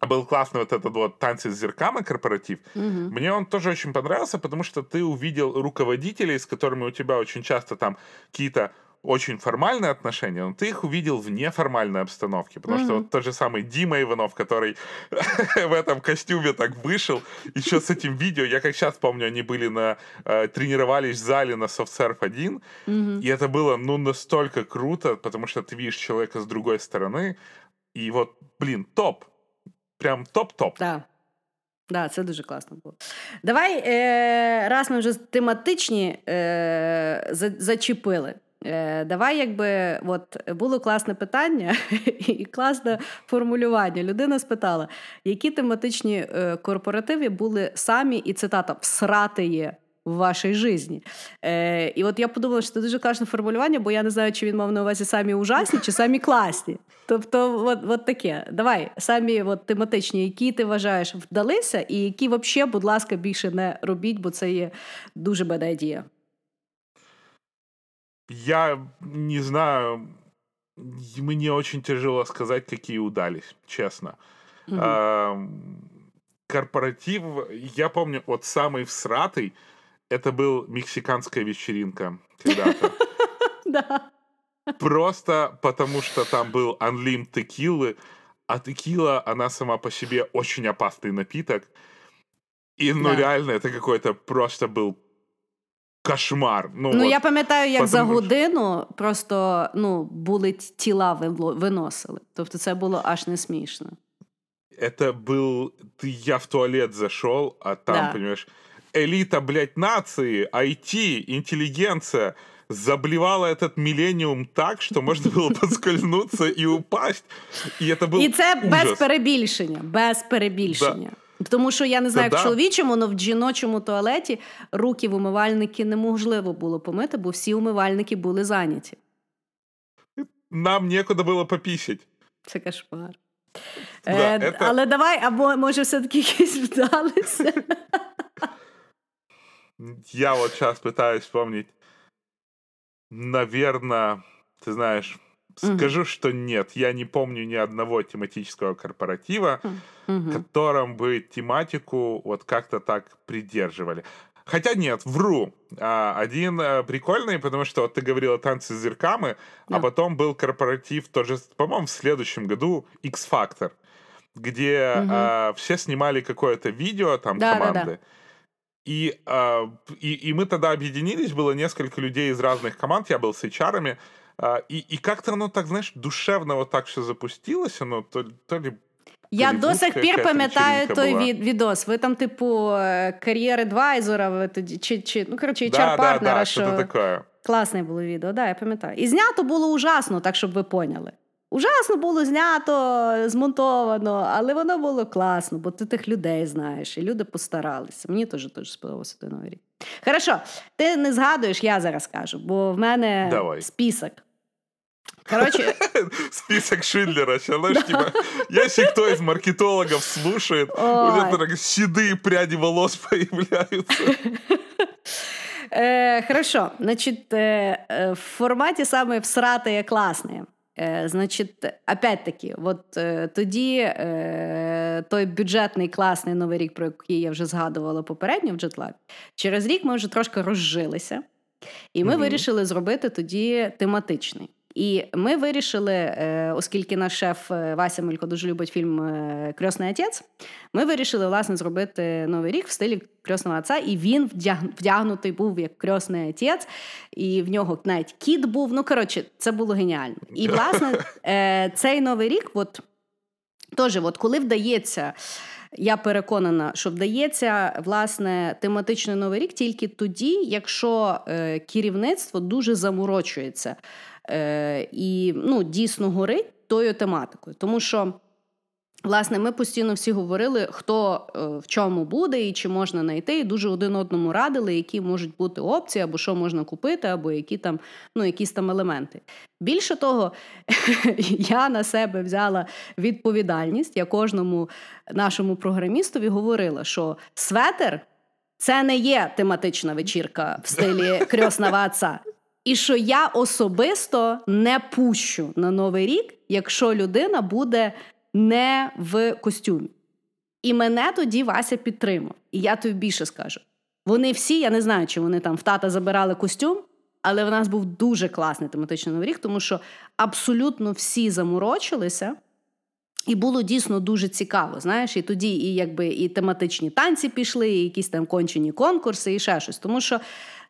был классный вот этот вот танцы с зерками корпоратив. Угу. Мне он тоже очень понравился, потому что ты увидел руководителей, с которыми у тебя очень часто там какие-то очень формальные отношения, но ты их увидел в неформальной обстановке. Потому mm-hmm. что вот тот же самый Дима Иванов, который в этом костюме так вышел, еще с этим видео, я как сейчас помню, они были на, э, тренировались в зале на SoftSurf 1, mm-hmm. и это было, ну, настолько круто, потому что ты видишь человека с другой стороны, и вот, блин, топ. Прям топ-топ. Да. Да, це дуже класно було. Давай, е, раз ми вже тематичні е, зачепили. Е, Давай, якби от було класне питання і класне формулювання. Людина спитала, які тематичні е, корпоративи були самі, і цитата всратиє в вашій житті. Е, І от я подумала, що це дуже класне формулювання, бо я не знаю, чи він мав на увазі самі ужасні, чи самі класні. Тобто, от, от таке. Давай, самі от, тематичні, які ти вважаєш, вдалися, і які взагалі, будь ласка, більше не робіть, бо це є дуже бада ідея. Я не знаю, мне очень тяжело сказать, какие удались, честно. Мгм. А, корпоратив, я помню, вот самый всратый, это был мексиканская вечеринка когда-то. Да. Просто потому, что там был анлим текилы, а текила, она сама по себе очень опасный напиток. И, ну, Да. реально, это какой-то просто был кошмар. Ну, Ну, вот. я пам'ятаю, як за потому що- годину просто ну, були т- тіла вило- виносили. Тобто це було аж не смішно. Это был... Ты, я в туалет зашел, а там, Да. понимаешь, элита, блядь, нации, IT, интеллигенция заблевала этот миллениум так, что можно было поскользнуться и упасть. И это был І це без ужас. перебільшення. Без перебільшення. Тому що я не знаю, Та як в да. чоловічому, але в жіночому туалеті руки в умивальники неможливо було помити, бо всі умивальники були зайняті. Нам некуда было пописать. Це кошмар. Да, е, это- Але давай, або може все-таки якісь вдалися. Я вот сейчас пытаюсь вспомнить. Наверное, ты знаешь, скажу, что нет. Я не помню ни одного тематического корпоратива, Мгм. котором бы тематику вот как-то так придерживали. Хотя нет, вру. А, один э, прикольный, потому что вот ты говорила танцы с зерками, а Да. потом был корпоратив тоже, по-моему, в следующем году X-Factor, где а, все снимали какое-то видео там Да, да, да. команды. И, а, и, и мы тогда объединились, было несколько людей из разных команд, я был с HR-ами, а, и, и как-то оно так, знаешь, душевно вот так все запустилось, оно то, то ли Я до Голлівудська сих пір якась пам'ятаю вечірка той була. від, відос. Ви там, типу, е, кар'єр адвайзора, ви тоді, чи, чи, ну, коротше, да, да, HR-партнера, да, що что-то такое. класне було відео, да, я пам'ятаю. І знято було ужасно, так щоб ви поняли. Ужасно було знято, змонтовано, але воно було класно, бо ти тих людей знаєш, і люди постаралися. Мені теж дуже сподобався той новий рік. Хорошо, ти не згадуєш, я зараз скажу, бо в мене Давай. список. Коротше, Список Шиндлера. Типа, если кто из маркетологов слушает, у Ой. меня так седые пряди волос появляются. Е, хорошо, значить, е, е, в форматі саме всратає класне. Е, значить, опять-таки, от е, тоді е, той бюджетний класний новий рік, про який я вже згадувала попередньо в JetLab, через рік ми вже трошки розжилися, і ми Мгм. вирішили зробити тоді тематичний. І ми вирішили, е, оскільки наш шеф е, Вася Мелько дуже любить фільм е, Крьосний отець, ми вирішили власне зробити новий рік в стилі крьосного отця, і він вдягнутий був як крьосний отець, і в нього навіть кіт був. Ну коротше, це було геніально. І власне цей новий рік, от теж, от коли вдається. Я переконана, що вдається власне тематичний новий рік тільки тоді, якщо е, керівництво дуже заморочується е, і ну, дійсно горить тою тематикою. Тому що, власне, ми постійно всі говорили, хто е, в чому буде і чи можна знайти, і дуже один одному радили, які можуть бути опції, або що можна купити, або які там, ну, якісь там елементи. Більше того, я на себе взяла відповідальність. Я кожному нашому програмістові говорила, що светер це не є тематична вечірка в стилі крьосного отца. І що я особисто не пущу на новий рік, якщо людина буде не в костюмі. І мене тоді Вася підтримав. І я тобі більше скажу. Вони всі, я не знаю, чи вони там в тата забирали костюм, але в нас був дуже класний тематичний новий рік, тому що абсолютно всі заморочилися. І було дійсно дуже цікаво, знаєш, і тоді і якби і тематичні танці пішли, і якісь там кончені конкурси, і ще щось. Тому що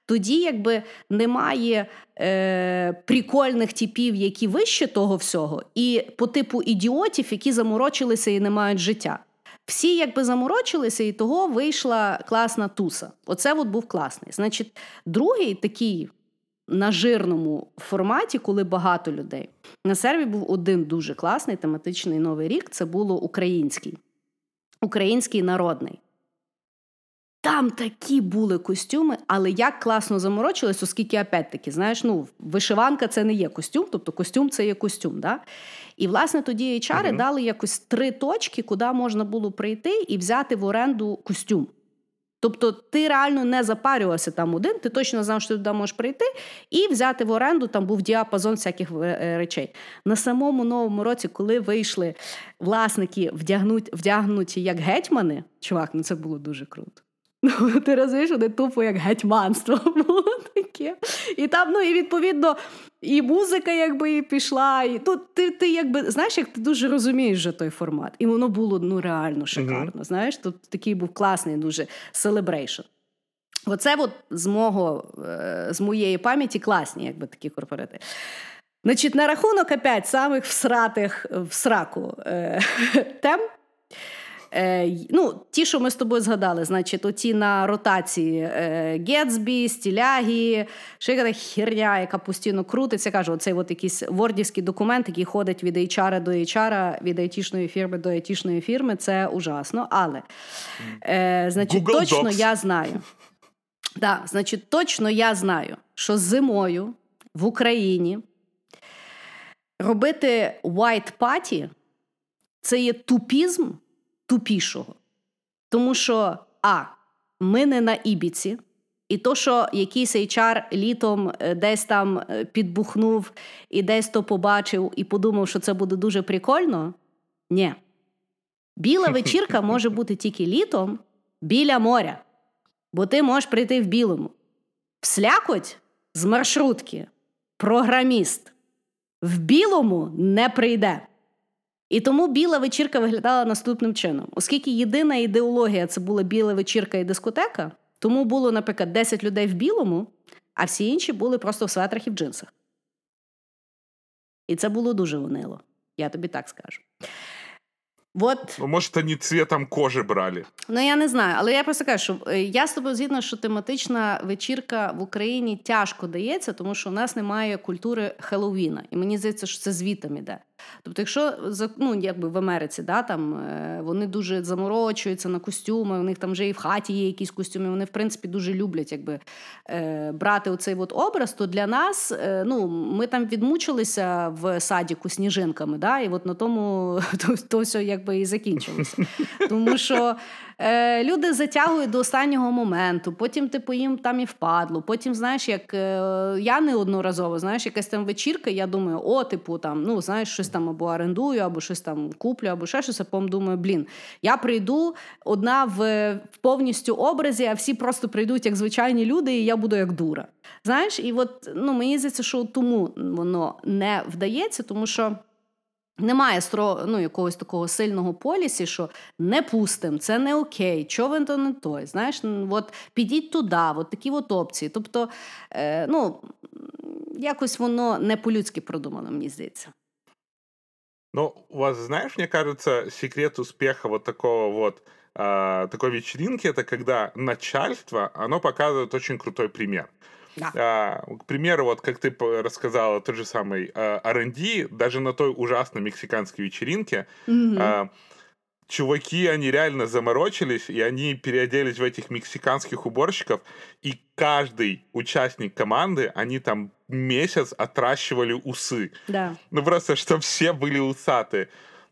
тоді якби немає е, прикольних типів, які вище того всього, і по типу ідіотів, які заморочилися і не мають життя. Всі якби заморочилися, і того вийшла класна туса. Оце от був класний. Значить, другий такий на жирному форматі, коли багато людей. На серві був один дуже класний тематичний новий рік. Це було український, український народний. Там такі були костюми, але як класно заморочились, оскільки, опять-таки, знаєш, ну, вишиванка це не є костюм, тобто костюм це є костюм. Да? І, власне, тоді HR uh дали якось три точки, куди можна було прийти і взяти в оренду костюм. Тобто ти реально не запарювався там один, ти точно знав, що ти туди можеш прийти, і взяти в оренду, там був діапазон всяких е, е, речей. На самому новому році, коли вийшли власники вдягнуть, вдягнуті як гетьмани, чувак, ну це було дуже круто. Ну, Ти розумієш, вони тупо як гетьманство було таке. І там, ну і відповідно, і музика якби і пішла. І, ну, Ти ти якби знаєш, як ти дуже розумієш вже той формат. І воно було ну реально шикарно. Mm-hmm. Знаєш, тут такий був класний дуже celebration. Оце от з мого, е, з моєї пам'яті класні, якби такі корпорати. Значить, на рахунок опять самих всратих в сраку е, тем. Е, ну, Ті, що ми з тобою згадали, значить, оці на ротації е, Гетсбі, стиляги, ще якась херня, яка постійно крутиться. Кажу, оцей от якийсь вордівський документ, який ходить від HR до HR, від айтішної фірми до айтішної фірми, це ужасно. Але е, значить, Google точно Docs. я знаю. Да, значить, точно я знаю, що зимою в Україні робити white party – це є тупізм тупішого. Тому що, а, ми не на ібіці, і то, що якийсь HR літом е, десь там е, підбухнув і десь то побачив і подумав, що це буде дуже прикольно. Ні. Біла вечірка може бути тільки літом біля моря, бо ти можеш прийти в білому. Вслякоть з маршрутки, програміст в білому не прийде. І тому біла вечірка виглядала наступним чином. Оскільки єдина ідеологія це була біла вечірка і дискотека, тому було, наприклад, 10 людей в білому, а всі інші були просто в светрах і в джинсах. І це було дуже унило, я тобі так скажу. Вот. Ну, може, вони цвітом кожи брали. Ну, я не знаю, але я просто кажу, що е, я з тобою згідна, що тематична вечірка в Україні тяжко дається, тому що у нас немає культури Хеллоуіна. І мені здається, що це звітом іде. Тобто, якщо ну, якби в Америці да, там, е, вони дуже заморочуються на костюми, у них там вже і в хаті є якісь костюми, вони в принципі дуже люблять якби, е, брати оцей от образ, то для нас ну, ми там відмучилися в садіку сніжинками, да, і от на тому то, то все якби і закінчилося. Тому що е, люди затягують до останнього моменту, потім типу їм там і впадло. Потім, знаєш, як е, я неодноразово, знаєш, якась там вечірка, я думаю, о, типу, там, ну, знаєш, щось там або орендую, або щось там куплю, або ще щось, а потім думаю, блін, я прийду одна в, в повністю образі, а всі просто прийдуть як звичайні люди, і я буду як дура. Знаєш, і от ну, мені здається, що тому воно не вдається, тому що. Немає стро, ну, якогось такого сильного полісі, що не пустим, це не окей, човен то не той. Знаєш, от підіть туди, от такі от опції. Тобто, е, ну, якось воно не по-людськи продумано, мені здається. Ну, у вас, знаешь, мне кажется, секрет успеха вот такого вот э, такой вечеринки, это когда начальство, оно показывает очень крутой пример. Да. А, к примеру, вот как ты рассказала, тот же самый а, R&D, даже на той ужасной мексиканской вечеринке, mm-hmm. а, чуваки, они реально заморочились, и они переоделись в этих мексиканских уборщиков, и каждый участник команды, они там месяц отращивали усы. Да. Ну просто, чтобы все были усатые.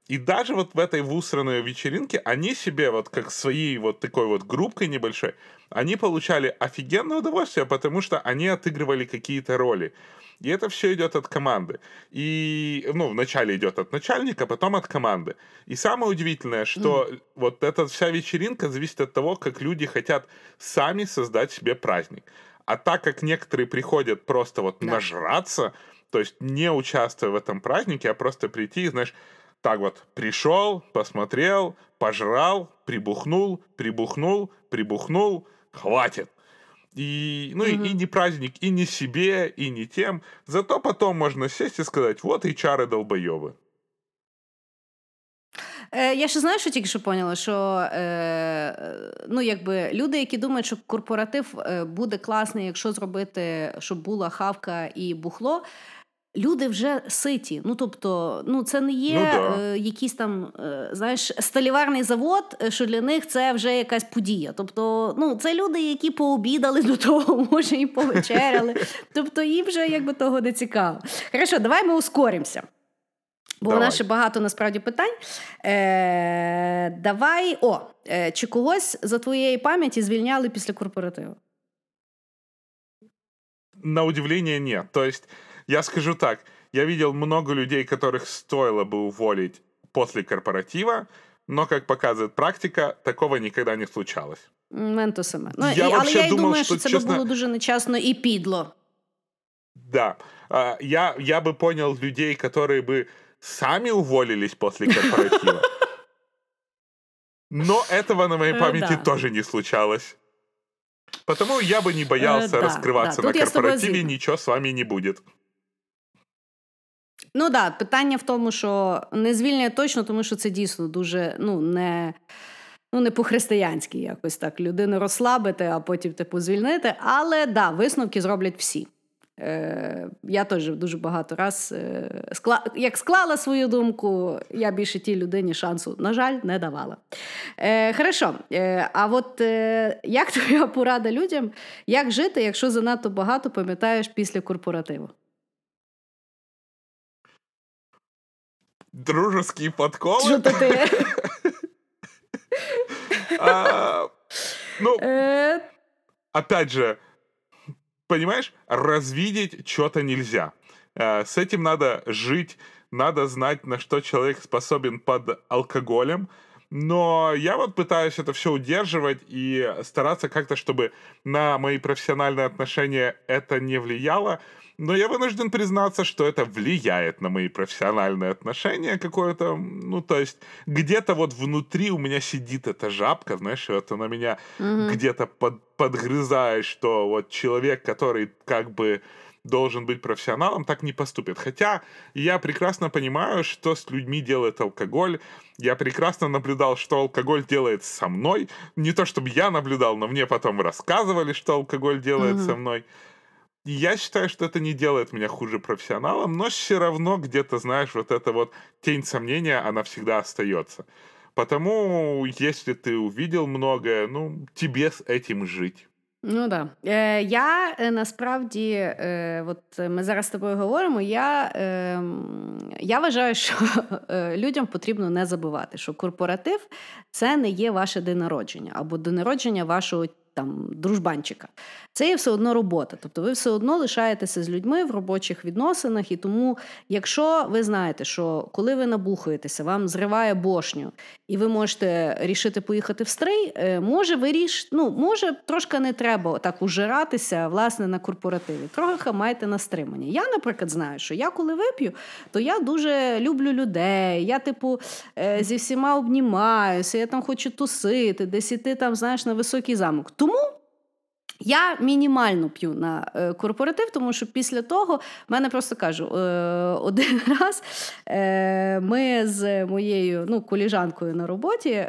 И даже вот в этой вусраной вечеринке они себе вот как своей вот такой вот группкой небольшой, они получали офигенное удовольствие, потому что они отыгрывали какие-то роли. И это все идет от команды. И, ну, вначале идет от начальника, потом от команды. И самое удивительное, что mm. вот эта вся вечеринка зависит от того, как люди хотят сами создать себе праздник. А так как некоторые приходят просто вот да. нажраться, то есть не участвуя в этом празднике, а просто прийти и, знаешь, так вот пришел, посмотрел, пожрал, прибухнул, прибухнул, прибухнул, хватит. И, ну, угу. и, и не праздник, и не себе, и не тем. Зато потом можно сесть и сказать, вот и чары долбоёбы. Е, Я ще знаю, що тільки що поняла, що е, ну, якби люди, які думають, що корпоратив е, буде класний, якщо зробити, щоб була хавка і бухло. люди вже ситі. Ну тобто, ну це не є Ну да. е, якийсь там, е, знаєш, сталіварний завод, е, що для них це вже якась подія. Тобто, ну це люди, які пообідали до того, може, і повечеряли. Тобто їм вже якби того не цікаво. Хорошо, давай ми ускоримося. Бо у нас ще багато насправді питань. Е, давай, о, е, чи когось за твоєї пам'яті звільняли після корпоративу? На удивление нет. То есть, я скажу так, я видел много людей, которых стоило бы уволить после корпоратива, но, как показывает практика, такого никогда не случалось. У мене то саме. Ну, Я і, але вообще я й думав, думаю, що, що це чесно- би було дуже нечасно і підло. Да. А, Я, я бы понял людей, которые бы сами уволились после корпоратива. Но этого на моей Э, памяти да. тоже не случалось. Потому я бы не боялся Э, да, раскрываться да. на Тут я с тобой корпоративе, згідна. ничего с вами не будет. Ну да, питання в тому, що не звільняє точно, тому що це дійсно дуже ну, не, ну, не по-християнськи якось так. Людину розслабити, а потім типу звільнити. Але да, висновки зроблять всі. Е, я теж дуже багато раз е, скла... як склала свою думку, я більше тій людині шансу, на жаль, не давала. Е, хорошо, е, а от е, як твоя порада людям, як жити, якщо занадто багато пам'ятаєш після корпоративу? Дружеские подколы. Що то ти? А, Ну, Е, опять же, понимаешь, развидеть что-то нельзя. Э, С этим надо жить, надо знать, на что человек способен под алкоголем. Но я вот пытаюсь это все удерживать и стараться как-то, чтобы на мои профессиональные отношения это не влияло. Но я вынужден признаться, что это влияет на мои профессиональные отношения какое-то, ну, то есть где-то вот внутри у меня сидит эта жабка, знаешь, вот она меня где-то под, подгрызает, что вот человек, который как бы должен быть профессионалом, так не поступит. Хотя я прекрасно понимаю, что с людьми делает алкоголь. Я прекрасно наблюдал, что алкоголь делает со мной. Не то чтобы я наблюдал, но мне потом рассказывали, что алкоголь делает Мгм. со мной. И я считаю, что это не делает меня хуже профессионалом, но все равно где-то, знаешь, вот эта вот тень сомнения, она всегда остается. Потому, если ты увидел многое, ну, тебе с этим жить. Ну да. Е, я е, насправді, е, от ми зараз з тобою говоримо. Я, е, м, я вважаю, що е, людям потрібно не забувати, що корпоратив це не є ваше день народження або день народження вашого там дружбанчика. Це є все одно робота. Тобто ви все одно лишаєтеся з людьми в робочих відносинах. І тому, якщо ви знаєте, що коли ви набухаєтеся, вам зриває бошню, і ви можете рішити поїхати в стрий, е, може ви ну, може трошки не треба так ужиратися власне на корпоративі. Трохи майте на стримання. Я, наприклад, знаю, що я коли вип'ю, то я дуже люблю людей. Я, типу, е, зі всіма обнімаюся, я там хочу тусити, десь іти там, знаєш, на високий замок. Тому. Я мінімально п'ю на е, корпоратив, тому що після того в мене просто кажу: е, один раз е, ми з моєю ну, коліжанкою на роботі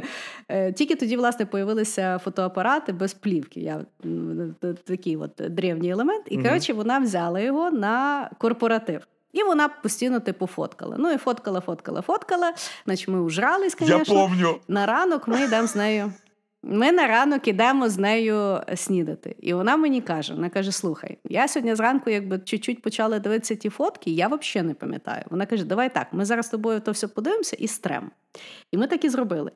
тільки тоді, власне, появилися фотоапарати без плівки. Я такий от древній елемент. І коротше, вона взяла його на корпоратив. І вона постійно типу фоткала. Ну і фоткала, фоткала, фоткала. Значить, ми ужрались, звісно. На ранок ми йдемо з нею. Ми на ранок ідемо з нею снідати. І вона мені каже: вона каже: слухай, я сьогодні зранку, якби чуть-чуть почала дивитися ті фотки, я взагалі не пам'ятаю. Вона каже: Давай так, ми зараз з тобою то все подивимося і стрем. І ми так і зробили.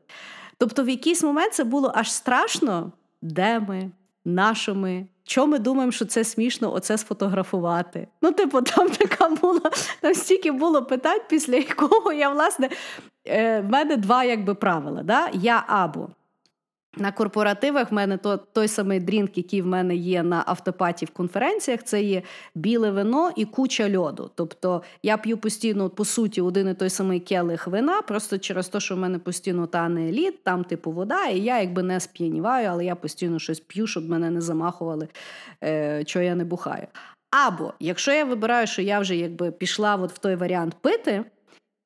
Тобто, в якийсь момент це було аж страшно, де ми, на що ми. Чому ми думаємо, що це смішно оце сфотографувати? Ну, типу, там така була, там стільки було питань, після якого я, власне, е, в мене два якби правила. Да? Я або на корпоративах в мене то, той самий drink, який в мене є на afterparty в конференціях, це є біле вино і куча льоду. Тобто я п'ю постійно, по суті, один і той самий келих вина, просто через те, що в мене постійно тане лід, там типу вода, і я якби не сп'яніваю, але я постійно щось п'ю, щоб мене не замахували, е, що я не бухаю. Або якщо я вибираю, що я вже якби пішла от в той варіант пити.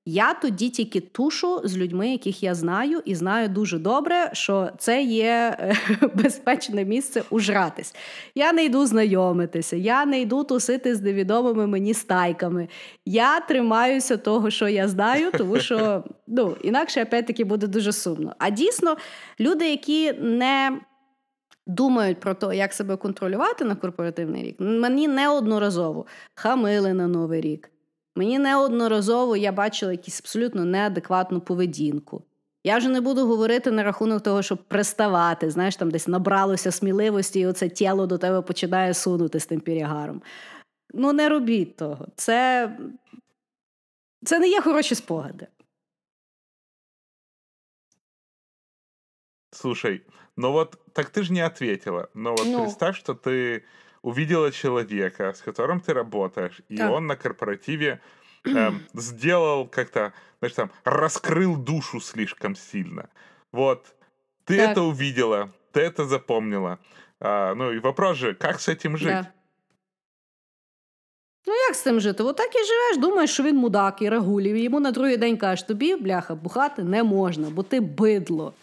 Я тоді тільки тушу з людьми, яких я знаю, і знаю дуже добре, що це є е, безпечне місце ужратись. Я не йду знайомитися, я не йду тусити з невідомими мені стайками. Я тримаюся того, що я знаю, тому що ну, інакше опять-таки буде дуже сумно. А дійсно, люди, які не думають про те, як себе контролювати на корпоративний рік, мені неодноразово хамили на новий рік. Мені неодноразово я бачила якусь абсолютно неадекватну поведінку. Я вже не буду говорити на рахунок того, щоб приставати, знаєш, там десь набралося сміливості, і оце тіло до тебе починає сунути з тим перегаром. Ну, не робіть того. Це, Це не є хороші спогади. Слушай, ну вот, так ты же не ответила. Но вот ну. представь, что ты увидела человека, с которым ты работаешь, и да. он на корпоративе э, сделал как-то, знаешь, там, раскрыл душу слишком сильно. Вот, ты так. это увидела, ты это запомнила. А, ну и вопрос же, как с этим жить? Да. Ну, як з цим жити? Отак і живеш, думаєш, що він мудак і рагулів, і йому на другий день кажеш, тобі, бляха, бухати не можна, бо ти бидло.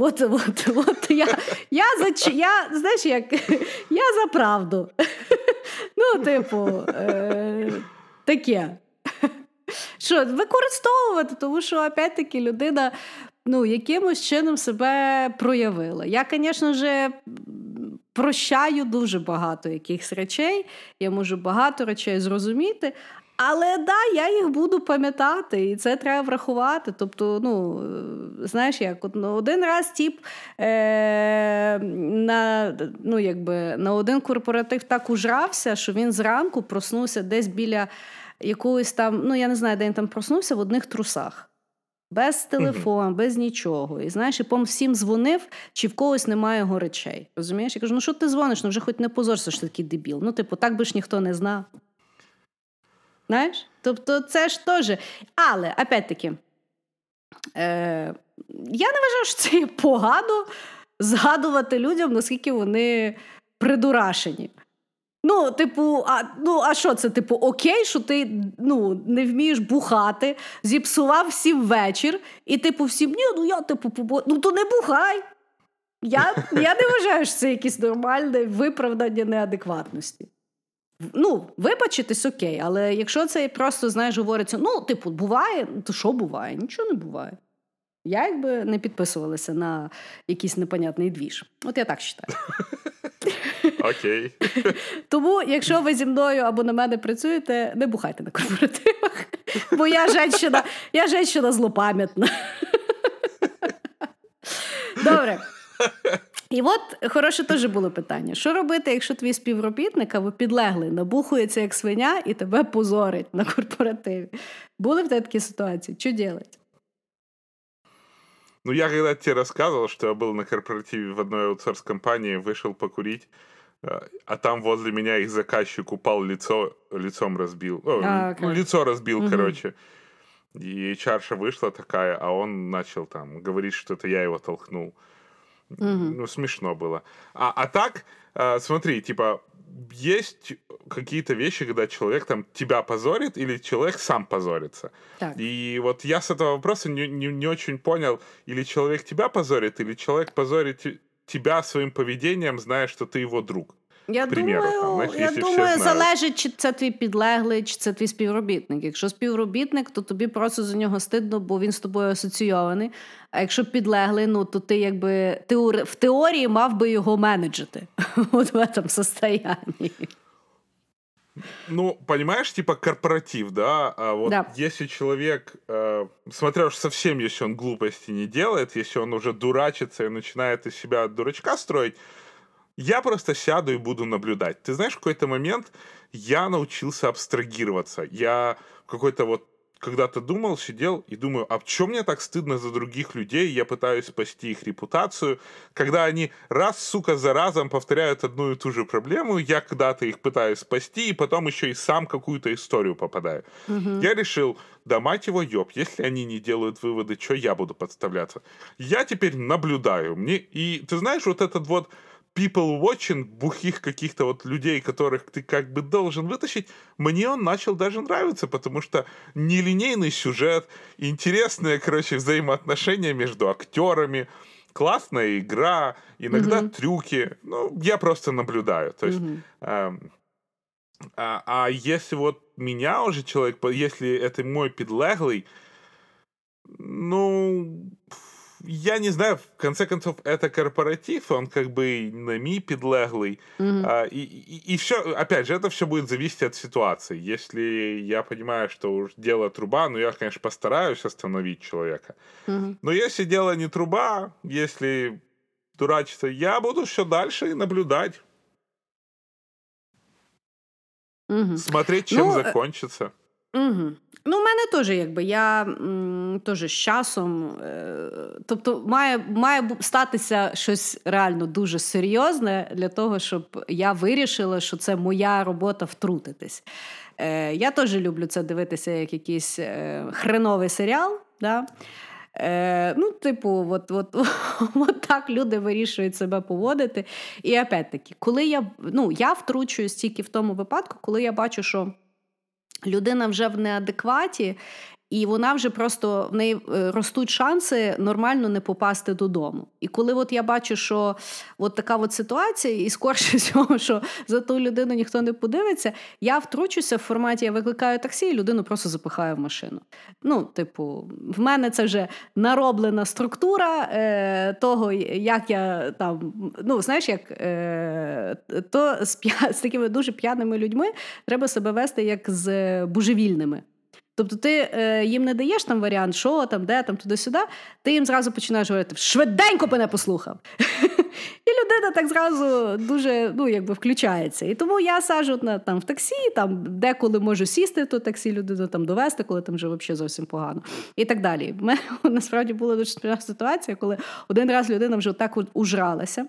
От, от, от я я, за я, знаєш, як, я за правду. Ну, типу, е, таке. Що, використовувати, тому що, опять-таки, людина ну, якимось чином себе проявила. Я, звісно ж, прощаю дуже багато якихось речей, я можу багато речей зрозуміти, але да, я їх буду пам'ятати, і це треба врахувати. Тобто, ну, знаєш, як ну, один раз тіп е, на ну, якби, на один корпоратив так ужрався, що він зранку проснувся десь біля якогось там, ну я не знаю, де він там проснувся в одних трусах. Без телефону, без нічого. І знаєш, і по всім дзвонив, чи в когось немає його речей. Розумієш? Я кажу, ну що ти дзвониш? Ну вже хоч не позорся, що ти такий дебіл. Ну, типу, так би ж ніхто не знав. Знаєш? Тобто, це ж теж. Але, опять-таки, е, я не вважаю, що це погано згадувати людям, наскільки вони придурашені. Ну, типу, а ну, а що це? Типу, окей, що ти ну, не вмієш бухати, зіпсував всім вечір, і типу всім, ні, ну я типу, побо... ну то не бухай. Я я не вважаю, що це якесь нормальне виправдання неадекватності. Ну, вибачитись окей, але якщо це просто, знаєш, говориться, ну, типу, буває, то що буває? Нічого не буває. Я якби не підписувалася на якийсь непонятний двіж. От я так вважаю. Окей. Тому, якщо ви зі мною або на мене працюєте, не бухайте на корпоративах. Бо я женщина, я женщина злопам'ятна. Добре. І от хороше теж було питання: що робити, якщо твій співробітник або підлеглий набухується як свиня і тебе позорить на корпоративі? Були в тебе такі ситуації? Що робити? Ну, я когда тебе рассказывал, что я был на корпоративе в одной аутсорс-компании, вышел покурить, э, а там возле меня их заказчик упал, лицо, лицом разбил. О, а, okay. ну, лицо разбил, угу. короче. И чарша вышла такая, а он начал там говорить, что это я его толкнул. Угу. Ну, смешно было. А, а так, э, смотри, типа, есть какие-то вещи, когда человек там тебя позорит или человек сам позорится. Так. И вот я с этого вопроса не, не, не очень понял, или человек тебя позорит, или человек позорит тебя своим поведением, зная, что ты его друг. Я примеру, думаю, там, я думаю, залежить, чи це твій підлеглий, чи це твій співробітник. Якщо співробітник, то тобі просто за нього стидно, бо він з тобою асоційований. А якщо підлеглий, ну то ти якби ти в теорії мав би його менеджити от в цьому состоянии. Ну, понимаешь, типа корпоратив, да? А вот да. если человек, э, смотря уж совсем, если он глупости не делает, если он уже дурачится и начинает из себя дурачка строить, я просто сяду и буду наблюдать. Ты знаешь, в какой-то момент я научился абстрагироваться. Я какой-то вот когда-то думал, сидел и думаю, а чем мне так стыдно за других людей? Я пытаюсь спасти их репутацию. Когда они раз, сука, за разом повторяют одну и ту же проблему, я когда-то их пытаюсь спасти, и потом еще и сам какую-то историю попадаю. Угу. Я решил, да мать его ёб, если они не делают выводы, что я буду подставляться? Я теперь наблюдаю. Мне... И ты знаешь, вот этот вот people watching бухих каких-то вот людей, которых ты как бы должен вытащить, мне он начал даже нравиться, потому что нелинейный сюжет, интересные, короче, взаимоотношения между актерами, классная игра, иногда mm-hmm. трюки. Ну, я просто наблюдаю. То есть, mm-hmm. эм, а, а если вот меня уже человек, если это мой подлеглый, ну, я не знаю, в конце концов, это корпоратив, он как бы на ми подлеглый. Mm-hmm. А, и, и, и все, опять же, это все будет зависеть от ситуации. Если я понимаю, что уж дело труба, ну, я, конечно, постараюсь остановить человека. Mm-hmm. Но если дело не труба, если дурачиться, я буду все дальше наблюдать. Mm-hmm. Смотреть, чем ну, закончится. Угу. Ну, в мене теж, якби я теж з часом. Е, тобто, має має статися щось реально дуже серйозне для того, щоб я вирішила, що це моя робота втрутитись. Е, Я теж люблю це дивитися як якийсь е, хреновий серіал. Да? Е, Ну, типу, от, от, от так люди вирішують себе поводити. І опять-таки, коли я ну, я втручуюсь тільки в тому випадку, коли я бачу, що людина вже в неадекваті, і вона вже просто в неї е, ростуть шанси нормально не попасти додому. І коли от я бачу, що от така от ситуація, і скорше всього, що за ту людину ніхто не подивиться, я втручуся в форматі, я викликаю таксі, і людину просто запихаю в машину. Ну, типу, в мене це вже нароблена структура е, того, як я там, ну, знаєш, як е, то з, п'я, з такими дуже п'яними людьми треба себе вести як з божевільними. Тобто ти е, їм не даєш там варіант, що там, де там, туди-сюди, ти їм зразу починаєш говорити, швиденько мене послухав. І людина так зразу дуже ну, якби включається. І тому я сажу на, там в таксі, там деколи можу сісти то таксі, людину там довести, коли там вже взагалі зовсім погано. І так далі. У мене насправді була дуже спільна ситуація, коли один раз людина вже так ужралася.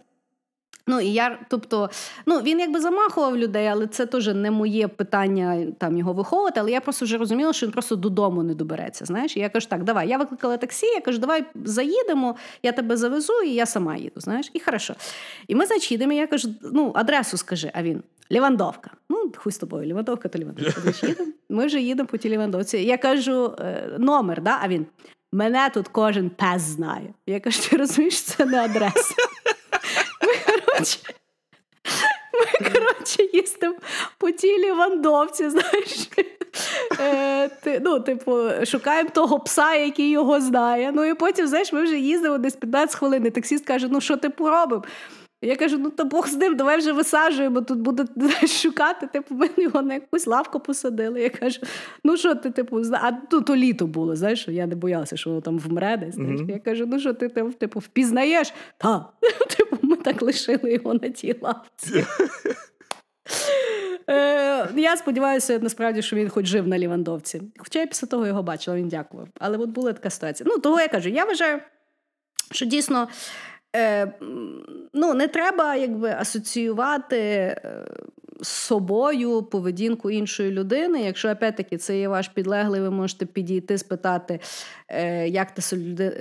Ну і я, тобто, ну він якби замахував людей, але це теж не моє питання там його виховувати. Але я просто вже розуміла, що він просто додому не добереться. Знаєш, і я кажу, так, давай. Я викликала таксі, я кажу, давай заїдемо, я тебе завезу, і я сама їду. Знаєш, і хорошо. І ми значить, їдемо, я кажу, ну, адресу скажи, а він. Лівандовка. Ну, хуй з тобою, Лівандовка то Лівандовка. Ми вже їдемо по тій Лівандовці. Я кажу, «Е, номер, да? а він. Мене тут кожен пес знає. Я кажу, ти розумієш, це не адреса ми, коротше, їздимо по тій лівандовці, знаєш. Е, ти, ну, типу, Шукаємо того пса, який його знає. Ну і потім, знаєш, ми вже їздимо десь 15 хвилин. і Таксіст каже, ну що ти поробив? Я кажу, ну то Бог з ним, давай вже висаджуємо, тут буде шукати. Типу, ми його на якусь лавку посадили. Я кажу, ну що ти, типу, а ну, то літо було, знаєш, я не боялася, що воно там вмре десь. Mm-hmm. Я кажу, ну що ти типу, впізнаєш? Та. Типу, ми так лишили його на тій лавці. Е, Я сподіваюся, насправді, що він хоч жив на Лівандовці. Хоча я після того його бачила, він дякував. Але от була така ситуація. Ну, того я кажу, я вважаю, що дійсно Е, ну, Не треба якби асоціювати е, з собою поведінку іншої людини. Якщо опять-таки це є ваш підлеглий, ви можете підійти, спитати, е, як та,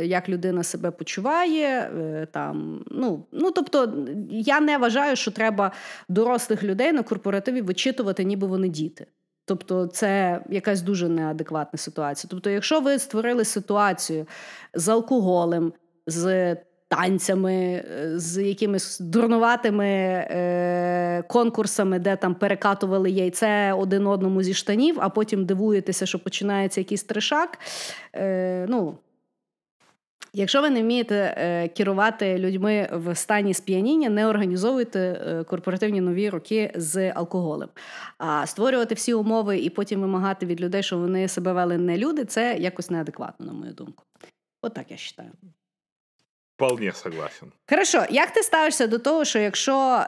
як людина себе почуває. Е, там, ну, ну, Тобто, я не вважаю, що треба дорослих людей на корпоративі вичитувати, ніби вони діти. Тобто це якась дуже неадекватна ситуація. Тобто, якщо ви створили ситуацію з алкоголем, з танцями, е, з якимись дурнуватими е, конкурсами, де там перекатували яйце один одному зі штанів, а потім дивуєтеся, що починається якийсь трешак. Е, ну, Якщо ви не вмієте е, керувати людьми в стані сп'яніння, не організовуйте е, корпоративні нові роки з алкоголем. А створювати всі умови і потім вимагати від людей, що вони себе вели не люди, це якось неадекватно, на мою думку. Отак От я вважаю. Вполне согласен. Хорошо, як ти ставишся до того, що якщо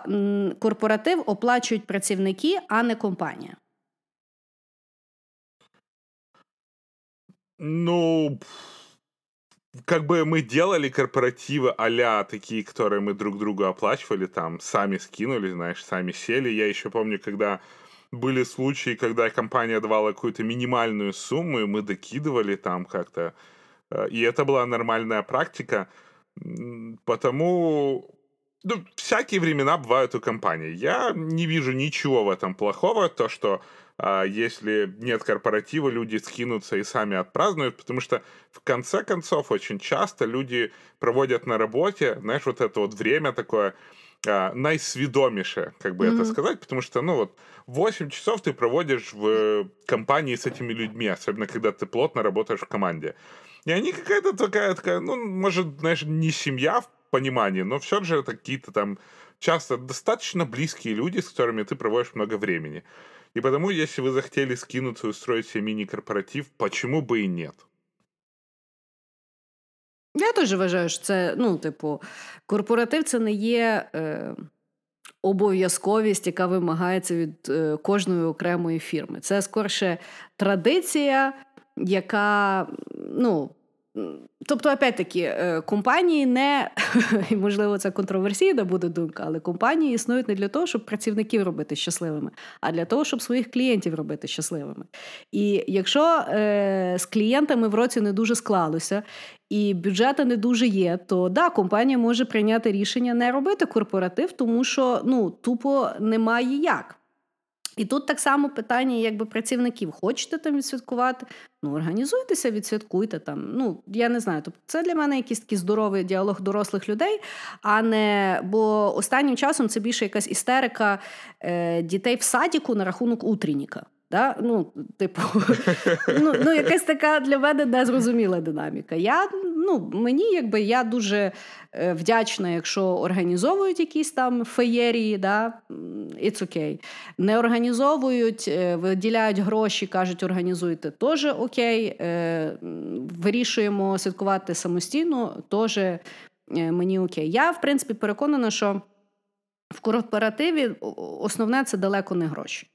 корпоратив оплачують працівники, а не компанія? Ну, как бы мы делали корпоративы а такие, которые мы друг другу оплачивали, там, сами скинули, знаешь, сами сели. Я еще помню, когда были случаи, когда компания давала какую-то минимальную сумму, и мы докидывали там как-то. Э, и это была нормальная практика. Потому ну, всякие времена бывают у компании. Я не вижу ничего в этом плохого, то, что а, если нет корпоратива, люди скинутся и сами отпразднуют, потому что в конце концов очень часто люди проводят на работе, знаешь, вот это вот время такое а, найсведомейшее, как бы mm-hmm. это сказать, потому что, ну вот, 8 часов ты проводишь в компании с этими людьми, особенно когда ты плотно работаешь в команде. И они какая-то такая, такая, ну, может, знаешь, не семья в понимании, но все же это какие-то там часто достаточно близкие люди, с которыми ты проводишь много времени. И потому, если вы захотели скинуться и устроить себе мини-корпоратив, почему бы и нет? Я теж вважаю, що це, ну, типу, корпоратив це не є е, обов'язковість, яка вимагається від е, кожної окремої фірми. Це скорше традиція, яка, ну, Тобто, опять-таки, е, компанії не можливо, це контроверсійна буде думка, але компанії існують не для того, щоб працівників робити щасливими, а для того, щоб своїх клієнтів робити щасливими. І якщо е, з клієнтами в році не дуже склалося, і бюджету не дуже є, то да, компанія може прийняти рішення не робити корпоратив, тому що ну тупо немає як. І тут так само питання, якби працівників, хочете там відсвяткувати? Ну, організуйтеся, відсвяткуйте там. Ну, я не знаю. Тобто, це для мене якийсь такий здоровий діалог дорослих людей, а не бо останнім часом це більше якась істерика е, дітей в садіку на рахунок утренніка. Да? Ну, типу, ну, ну, якась така для мене незрозуміла динаміка. Я, ну, Мені якби я дуже е, вдячна, якщо організовують якісь там феєрії, да? it's okay. Не організовують, е, виділяють гроші, кажуть, організуйте, теж окей. Е, вирішуємо святкувати самостійно, теж мені окей. Я, в принципі, переконана, що в корпоративі основне це далеко не гроші.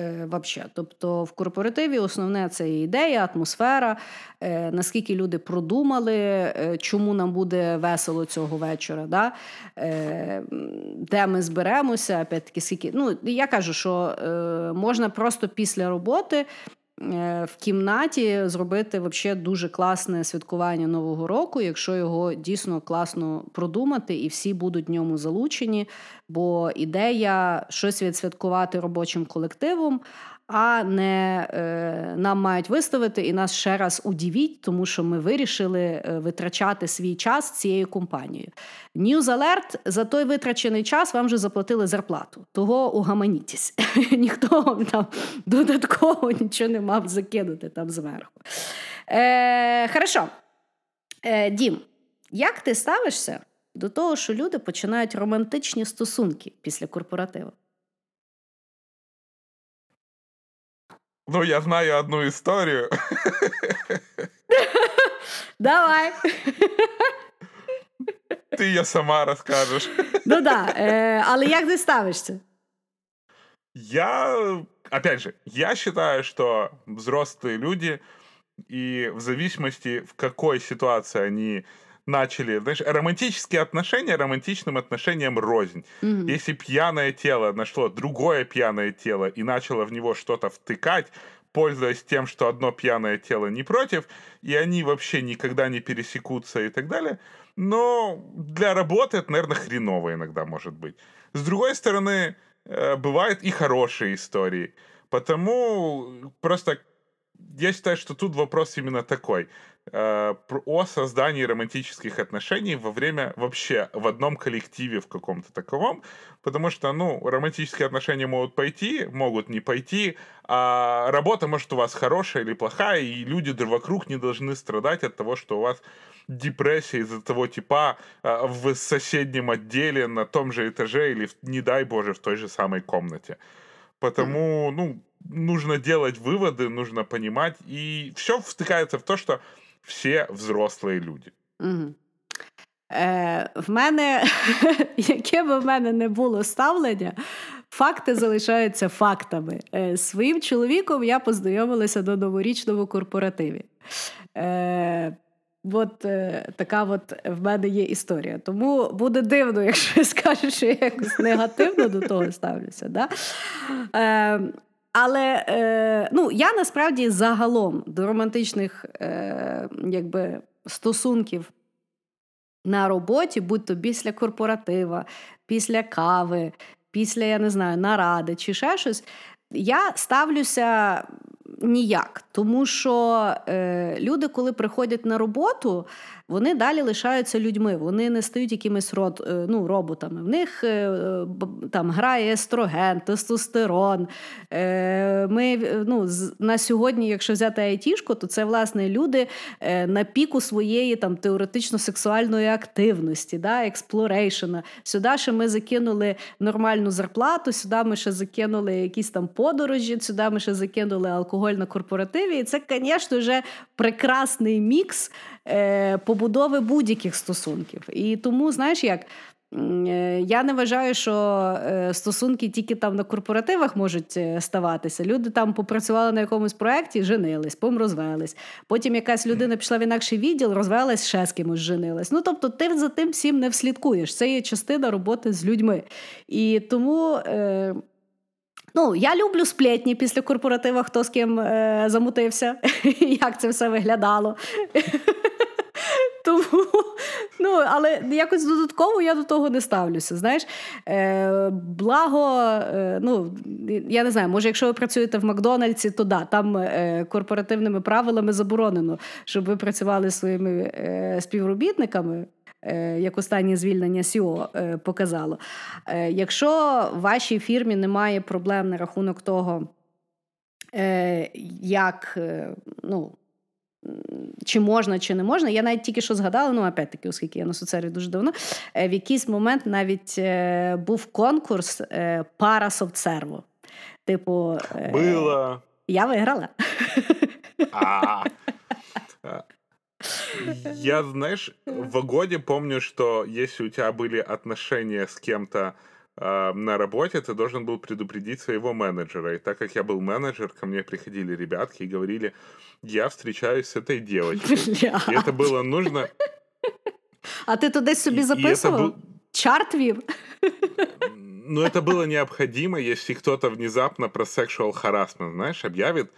Е, вообще. Тобто в корпоративі основне це ідея, атмосфера, е, наскільки люди продумали, е, чому нам буде весело цього вечора, да? де ми зберемося, опять-таки, скільки. Ну, я кажу, що можна просто після роботи в кімнаті зробити вообще дуже класне святкування Нового року, якщо його дійсно класно продумати, і всі будуть в ньому залучені. Бо ідея щось відсвяткувати робочим колективом, а не е, нам мають виставити і нас ще раз удивіть, тому що ми вирішили е, витрачати свій час цією компанією. News Alert за той витрачений час вам вже заплатили зарплату. Того угаманіться. Ніхто вам там додатково нічого не мав закинути там зверху. Е, Хорошо. Е, Дім, як ти ставишся до того, що люди починають романтичні стосунки після корпоративу? Ну, я знаю одну історію. Давай. Ти її сама розкажеш. Ну да. Е, але як ти ставишся? Я, опять же, я считаю, что взрослые люди, и в зависимости, в какой ситуации они начали, знаешь, романтические отношения романтичным отношениям рознь. Mm-hmm. Если пьяное тело нашло другое пьяное тело и начало в него что-то втыкать, пользуясь тем, что одно пьяное тело не против, и они вообще никогда не пересекутся и так далее. Но для работы это, наверное, хреново иногда может быть. С другой стороны, э, бывают и хорошие истории. Потому просто я считаю, что тут вопрос именно такой. Э, о создании романтических отношений во время вообще в одном коллективе в каком-то таковом, потому что, ну, романтические отношения могут пойти, могут не пойти, а работа может у вас хорошая или плохая, и люди вокруг не должны страдать от того, что у вас депрессия из-за того типа э, в соседнем отделе на том же этаже или, не дай боже, в той же самой комнате. Потому, ну, нужно делать выводы, нужно понимать, и все втыкается в то, что всі взрослі люди. Угу. Е, В мене, яке б в мене не було ставлення, факти залишаються фактами. Е, Своїм чоловіком я познайомилася на новорічному корпоративі. Е, От е, така от в мене є історія. Тому буде дивно, якщо я скажу, що я якось негативно до того ставлюся. Да? Е, але е, ну, я насправді загалом до романтичних е, якби, стосунків на роботі, будь то після корпоратива, після кави, після, я не знаю, наради чи ще щось, я ставлюся ніяк. Тому що е, люди, коли приходять на роботу, вони далі лишаються людьми, вони не стають якимись род, е, ну, роботами. В них е, там грає естроген, тестостерон. Е, ми ну, На сьогодні, якщо взяти айтішку, то це власне люди на піку своєї там теоретично-сексуальної активності, да, експлорейшена. Сюди ще ми закинули нормальну зарплату, сюди ми ще закинули якісь там подорожі, сюди ми ще закинули алкоголь на корпоративі. І це, звісно, вже прекрасний мікс побудови будь-яких стосунків. І тому, знаєш, як. Е, я не вважаю, що е, стосунки тільки там на корпоративах можуть е, ставатися. Люди там попрацювали на якомусь проєкті, женились, потім розвелись. Потім якась людина пішла в інакший відділ, розвелась, ще з кимось женилась. Ну тобто, ти за тим всім не вслідкуєш. Це є частина роботи з людьми. І тому. Е... Ну, я люблю сплетні після корпоратива, хто з ким е, замутився, як це все виглядало. Тому, ну, Але якось додатково я до того не ставлюся. Знаєш, Е, Благо, е, ну, я не знаю, може, якщо ви працюєте в Макдональдсі, то да, там е, корпоративними правилами заборонено, щоб ви працювали своїми е, співробітниками. Е, як останнє звільнення Сіо е, показало. Е, якщо в вашій фірмі немає проблем на рахунок того, як ну, чи можна, чи не можна. Я навіть тільки що згадала, ну опять-таки, оскільки я на соцсерві дуже давно, е, в якийсь момент навіть е, був конкурс е, пара софтсерву. Типу, Было. я виграла. А. Я, знаешь, в Огоде помню, что если у тебя были отношения с кем-то э, на работе, ты должен был предупредить своего менеджера. И так как я был менеджер, ко мне приходили ребятки и говорили, я встречаюсь с этой девочкой. И это было нужно... А ты туда себе записывал? Был... Чарт вів? Ну, это было необходимо, если кто-то внезапно про sexual harassment, знаешь, объявит,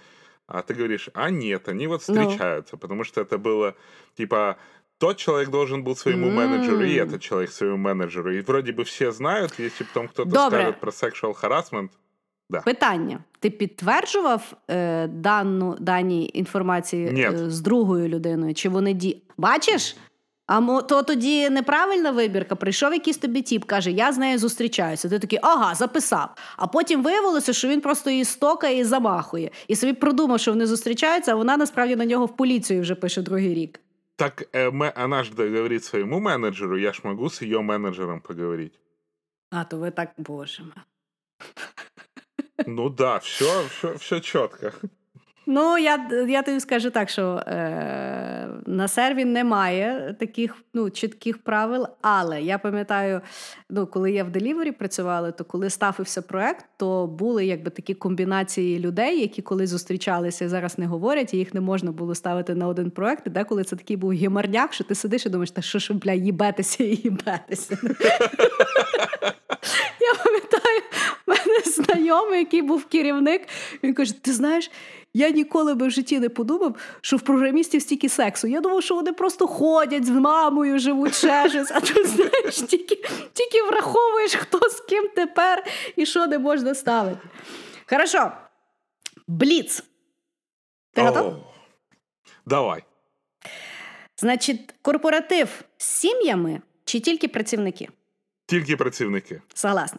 а ты говоришь, а нет, они вот ну. встречаются, no. потому что это было, типа, тот человек должен был своему mm. менеджеру, и этот человек своему менеджеру. И вроде бы все знают, если потом кто-то Добре. скажет про sexual harassment, Да. Питання: ти підтверджував е, дану дані інформації е, з другою людиною? Чи вони ді. Бачиш? А то тоді неправильна вибірка. Прийшов якийсь тобі тіп, каже, я з нею зустрічаюся. Ти такий, ага, записав. А потім виявилося, що він просто її стокає і замахує. І собі продумав, що вони зустрічаються, а вона насправді на нього в поліцію вже пише другий рік. Так э, мы, она же говорит своему менеджеру, я ж могу с ее менеджером поговорить. А, то ви так, боже. Ну да, все, все, все чітко. Ну, я я тобі скажу так, що е, на серві немає таких ну, чітких правил, але я пам'ятаю, ну, коли я в делівері працювала, то коли ставився проект, то були якби такі комбінації людей, які коли зустрічалися і зараз не говорять, і їх не можна було ставити на один проект. І деколи це такий був гімарняк, що ти сидиш і думаєш, та що ж, бля, їбетеся і їбетеся. Я пам'ятаю, в мене знайомий, який був керівник, він каже: Ти знаєш, я ніколи би в житті не подумав, що в програмістів стільки сексу. Я думав, що вони просто ходять з мамою, живуть ще щось, а ти знаєш, тільки тільки враховуєш, хто з ким тепер і що не можна ставити. Хорошо. Бліц. Ти готов? Давай. Значить, корпоратив з сім'ями чи тільки працівники? Тільки працівники. Согласна.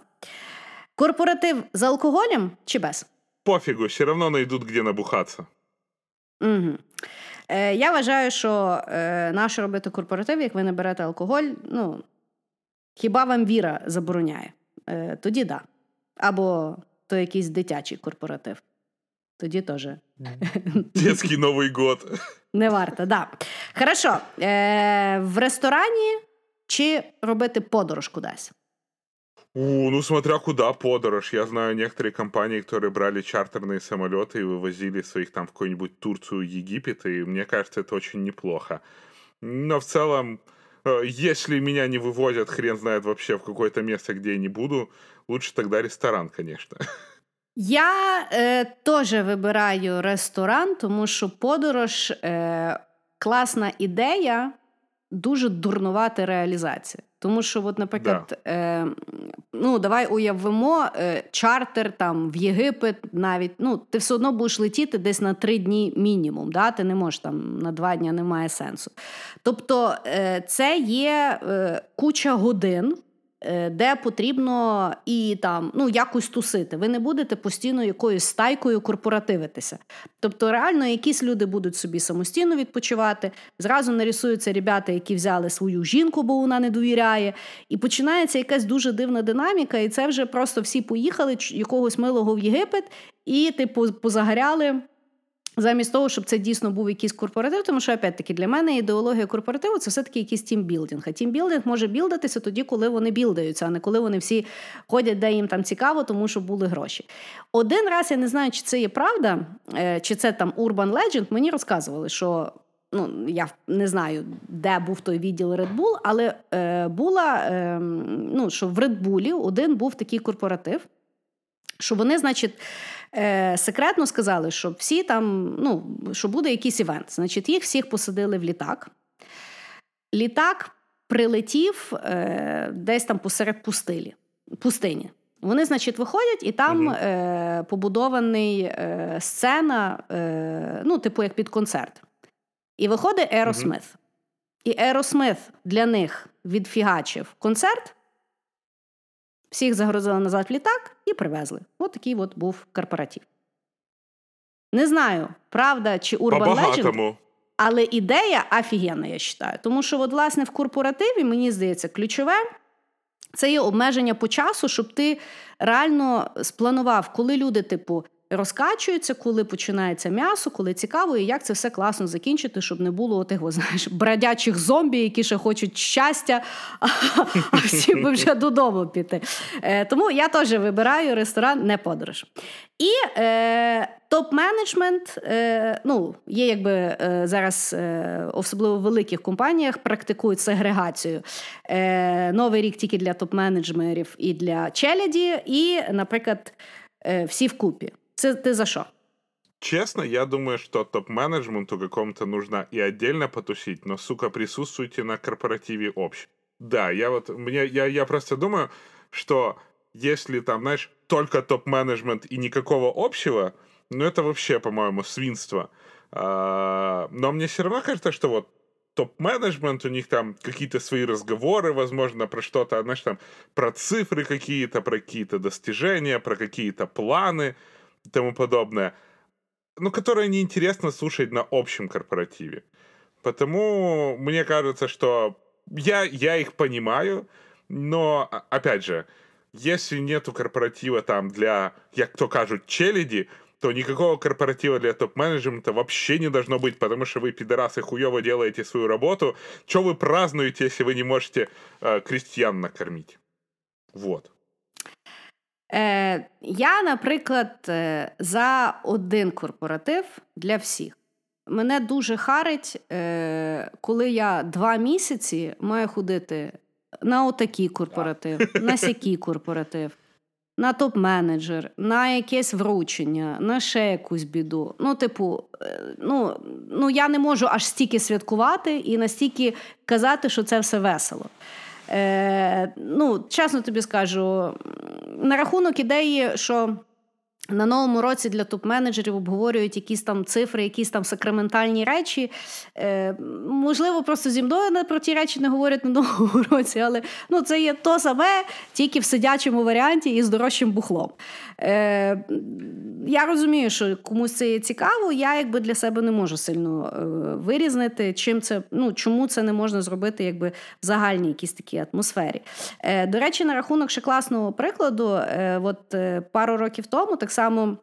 Корпоратив з алкоголем чи без? Пофігу, все одно знайдуть, де набухатися. Угу. Е, Я вважаю, що е, наше робити корпоратив, як ви не берете алкоголь, ну, хіба вам віра забороняє? Е, Тоді да. Або то якийсь дитячий корпоратив. Тоді теж. Детський Новий год. Не варто, да. Хорошо. Е, В ресторані чи робити подорож кудись? У, ну, смотря куда подорож. Я знаю некоторые компании, которые брали чартерные самолеты и вывозили своих там в какую-нибудь Турцию, Египет, и мне кажется, это очень неплохо. Но в целом, э, если меня не вывозят, хрен знает вообще в какое-то место, где я не буду, лучше тогда ресторан, конечно. Я е, теж вибираю ресторан, тому що подорож е, класна ідея, дуже дурнувата реалізація. Тому що, от, наприклад, да. е, ну давай уявимо е, чартер там в Єгипет, навіть ну ти все одно будеш летіти десь на три дні мінімум. Да? Ти не можеш там на два дні немає сенсу. Тобто, е, це є е, куча годин. Е, де потрібно і там ну якось тусити. Ви не будете постійно якоюсь стайкою корпоративитися. Тобто, реально, якісь люди будуть собі самостійно відпочивати. Зразу нарисуються ребята, які взяли свою жінку, бо вона не довіряє. І починається якась дуже дивна динаміка, і це вже просто всі поїхали якогось милого в Єгипет, і типу позагоряли. Замість того, щоб це дійсно був якийсь корпоратив, тому що опять-таки для мене ідеологія корпоративу це все-таки якийсь тімбілдинг. А тімбілдинг може білдатися тоді, коли вони білдаються, а не коли вони всі ходять, де їм там цікаво, тому що були гроші. Один раз я не знаю, чи це є правда, е, чи це там Urban Legend, Мені розказували, що. Ну, я не знаю, де був той відділ Red Bull, але е, була е, ну, що в Red Bull один був такий корпоратив, що вони, значить, е, секретно сказали, що всі там, ну, що буде якийсь івент. Значить, їх всіх посадили в літак. Літак прилетів е, десь там посеред пустилі, пустині. Вони, значить, виходять, і там угу. е, побудований е, сцена, е, ну, типу, як під концерт. І виходить Еросмит. Угу. І Еросмит для них відфігачив концерт, всіх загрузили назад в літак і привезли. От такий от був корпоратив. Не знаю, правда чи Urban Legend, але ідея офігенна, я вважаю. Тому що, от, власне, в корпоративі, мені здається, ключове це є обмеження по часу, щоб ти реально спланував, коли люди, типу, розкачуються, коли починається м'ясо, коли цікаво, і як це все класно закінчити, щоб не було отих, знаєш, бродячих зомбі, які ще хочуть щастя, а всі би вже додому піти. Е, Тому я теж вибираю ресторан, не подорож. І е, топ-менеджмент, е, ну, є якби е, зараз, е, особливо в великих компаніях, практикують сегрегацію. Е, Новий рік тільки для топ-менеджмерів і для челяді, і, наприклад, е, всі вкупі. Це ты за что? Честно, я думаю, что топ-менеджменту какому-то нужно и отдельно потусить, но, сука, присутствуйте на корпоративе общем. Да, я вот, мне, я, я просто думаю, что если там, знаешь, только топ-менеджмент и никакого общего, ну это вообще, по-моему, свинство. А, но мне все равно кажется, что вот топ-менеджмент, у них там какие-то свои разговоры, возможно, про что-то, знаешь, там, про цифры какие-то, про какие-то достижения, про какие-то планы — тому подобное, ну, которое неинтересно слушать на общем корпоративе. Потому мне кажется, что я, я их понимаю, но, опять же, если нету корпоратива там для, як то кажут, челяди, то никакого корпоратива для топ-менеджмента вообще не должно быть, потому что вы, пидорасы, хуево делаете свою работу. Что вы празднуете, если вы не можете э, крестьян накормить? Вот. Е, Я, наприклад, е, за один корпоратив для всіх. Мене дуже харить, е, коли я два місяці маю ходити на отакий корпоратив, на сякий корпоратив, на топ-менеджер, на якесь вручення, на ще якусь біду. Ну, типу, е, ну, ну я не можу аж стільки святкувати і настільки казати, що це все весело. Е, Ну, чесно тобі скажу, на рахунок ідеї, що. На новому році для топ-менеджерів обговорюють якісь там цифри, якісь там сакраментальні речі. Е, Можливо, просто зі мною про ті речі не говорять на новому році, але ну, це є то саме, тільки в сидячому варіанті і з дорожчим бухлом. Е, Я розумію, що комусь це є цікаво. Я якби для себе не можу сильно е, вирізнити, чим це, ну, чому це не можна зробити якби в загальній якійсь такій атмосфері. Е, До речі, на рахунок ще класного прикладу, е, от е, пару років тому так само.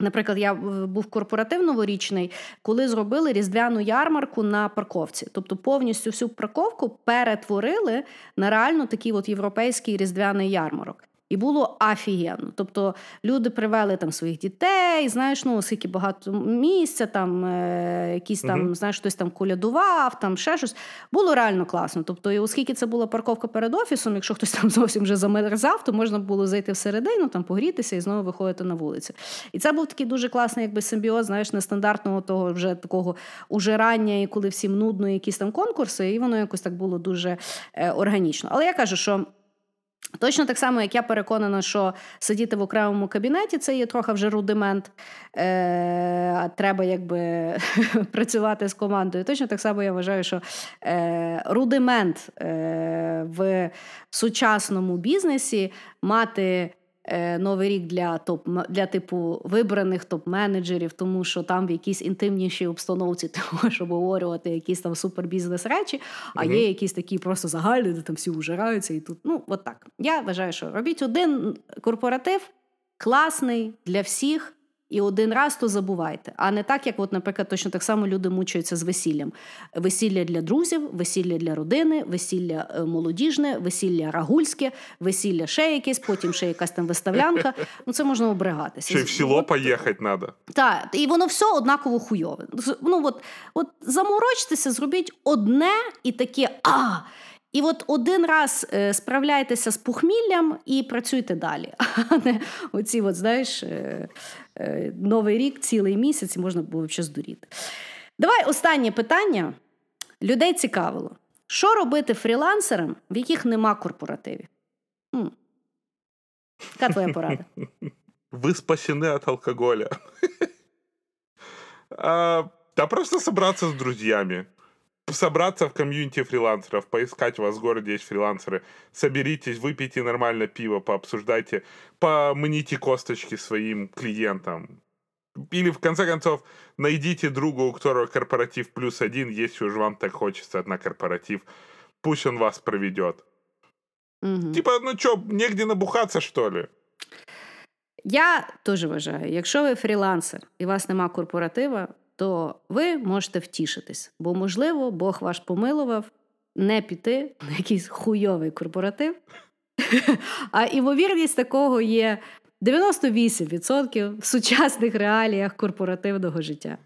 Наприклад, я був корпоратив новорічний, коли зробили різдвяну ярмарку на парковці. Тобто повністю всю парковку перетворили на реально такий от європейський різдвяний ярмарок. І було офігенно. Тобто люди привели там своїх дітей, знаєш, ну оскільки багато місця, там е, якісь там, uh знаєш, хтось там колядував, там ще щось. Було реально класно. Тобто, і оскільки це була парковка перед офісом, якщо хтось там зовсім вже замерзав, то можна було зайти всередину, там погрітися і знову виходити на вулицю. І це був такий дуже класний якби симбіоз, знаєш, нестандартного того вже такого ужирання, і коли всім нудно, якісь там конкурси, і воно якось так було дуже е, органічно. Але я кажу, що. Точно так само, як я переконана, що сидіти в окремому кабінеті це є трохи вже рудимент. Е, Треба якби працювати з командою. Точно так само я вважаю, що е, рудимент е, в сучасному бізнесі мати. Е, новий рік для топ для типу вибраних топ-менеджерів, тому що там в якійсь інтимнішій обстановці ти можеш обговорювати якісь там супербізнес речі, а є якісь такі просто загальні, де там всі ужираються і тут. Ну, от так. Я вважаю, що робіть один корпоратив класний для всіх. І один раз то забувайте. А не так, як, от, наприклад, точно так само люди мучаються з весіллям. Весілля для друзів, весілля для родини, весілля е, молодіжне, весілля рагульське, весілля ще якесь, потім ще якась там виставлянка. Ну це можна обригатися. Ще в село от, поїхати треба. Так, і воно все однаково хуйове. Ну от, от заморочтеся, зробіть одне і таке а. І от один раз е, справляйтеся з похміллям і працюйте далі. А не оці, от, знаєш, е, е, новий рік, цілий місяць можна було ще здуріти. Давай останнє питання. Людей цікавило. Що робити фрілансерам, в яких нема корпоративів? М. Яка твоя порада? Ви спасені від алкоголя. Та просто собраться з друзьями собраться в комьюнити фрилансеров, поискать у вас в городе есть фрилансеры, соберитесь, выпейте нормально пиво, пообсуждайте, помните косточки своим клиентам. Или, в конце концов, найдите друга, у которого корпоратив плюс один, если уж вам так хочется на корпоратив. Пусть он вас проведет. Угу. Типа, ну что, негде набухаться, что ли? Я теж вважаю, якщо ви фрілансер і у вас нема корпоратива, то ви можете втішитись, бо, можливо, Бог ваш помилував не піти на якийсь хуйовий корпоратив. А імовірність такого є 98% в сучасних реаліях корпоративного життя.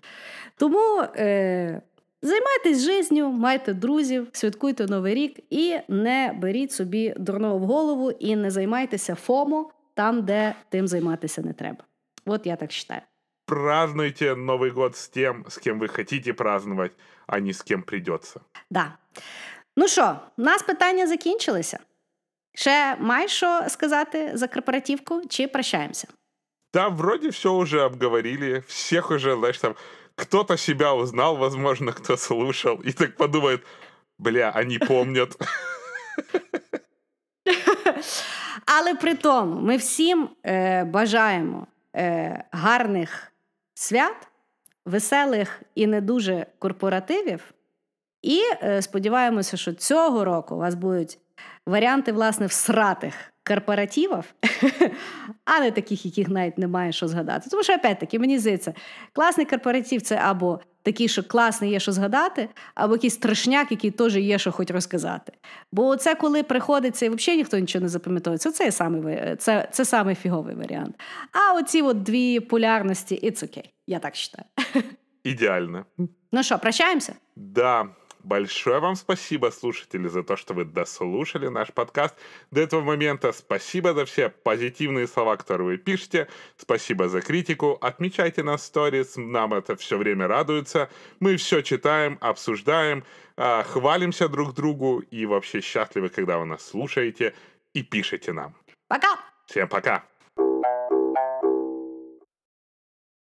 Тому е, займайтесь життю, майте друзів, святкуйте Новий рік і не беріть собі дурного в голову і не займайтеся FOMO там, де тим займатися не треба. От я так вважаю празднуйте Новый год с тем, с кем вы хотите праздновать, а не з ким придется. Да. Ну що, у нас питання закінчилися. Ще маєш що сказати за корпоративку, чи прощаємося? Да, вроде все уже обговорили. Всех уже, знаешь, там кто-то себя узнал, возможно, кто слушал, и так подумает, бля, они помнят. Але при тому ми всім е, бажаємо е, гарних свят, веселих і не дуже корпоративів. І е, сподіваємося, що цього року у вас будуть варіанти, власне, всратих корпоративів, а не таких, яких навіть немає що згадати. Тому що, опять-таки, мені здається, класний корпоратив це або такий, що класний є, що згадати, або якийсь страшняк, який теж є, що хоч розказати. Бо це коли приходиться і взагалі ніхто нічого не запам'ятовується, це саме це, це саме фіговий варіант. А оці от дві полярності, it's okay. Я так вважаю. Ідеально. Ну що, прощаємося? Да. Большое вам спасибо, слушатели, за то, что вы дослушали наш подкаст до этого момента. Спасибо за все позитивные слова, которые вы пишете. Спасибо за критику. Отмечайте нас в сторис, нам это все время радуется. Мы все читаем, обсуждаем, а, хвалимся друг другу и вообще счастливы, когда вы нас слушаете и пишете нам. Пока! Всем пока!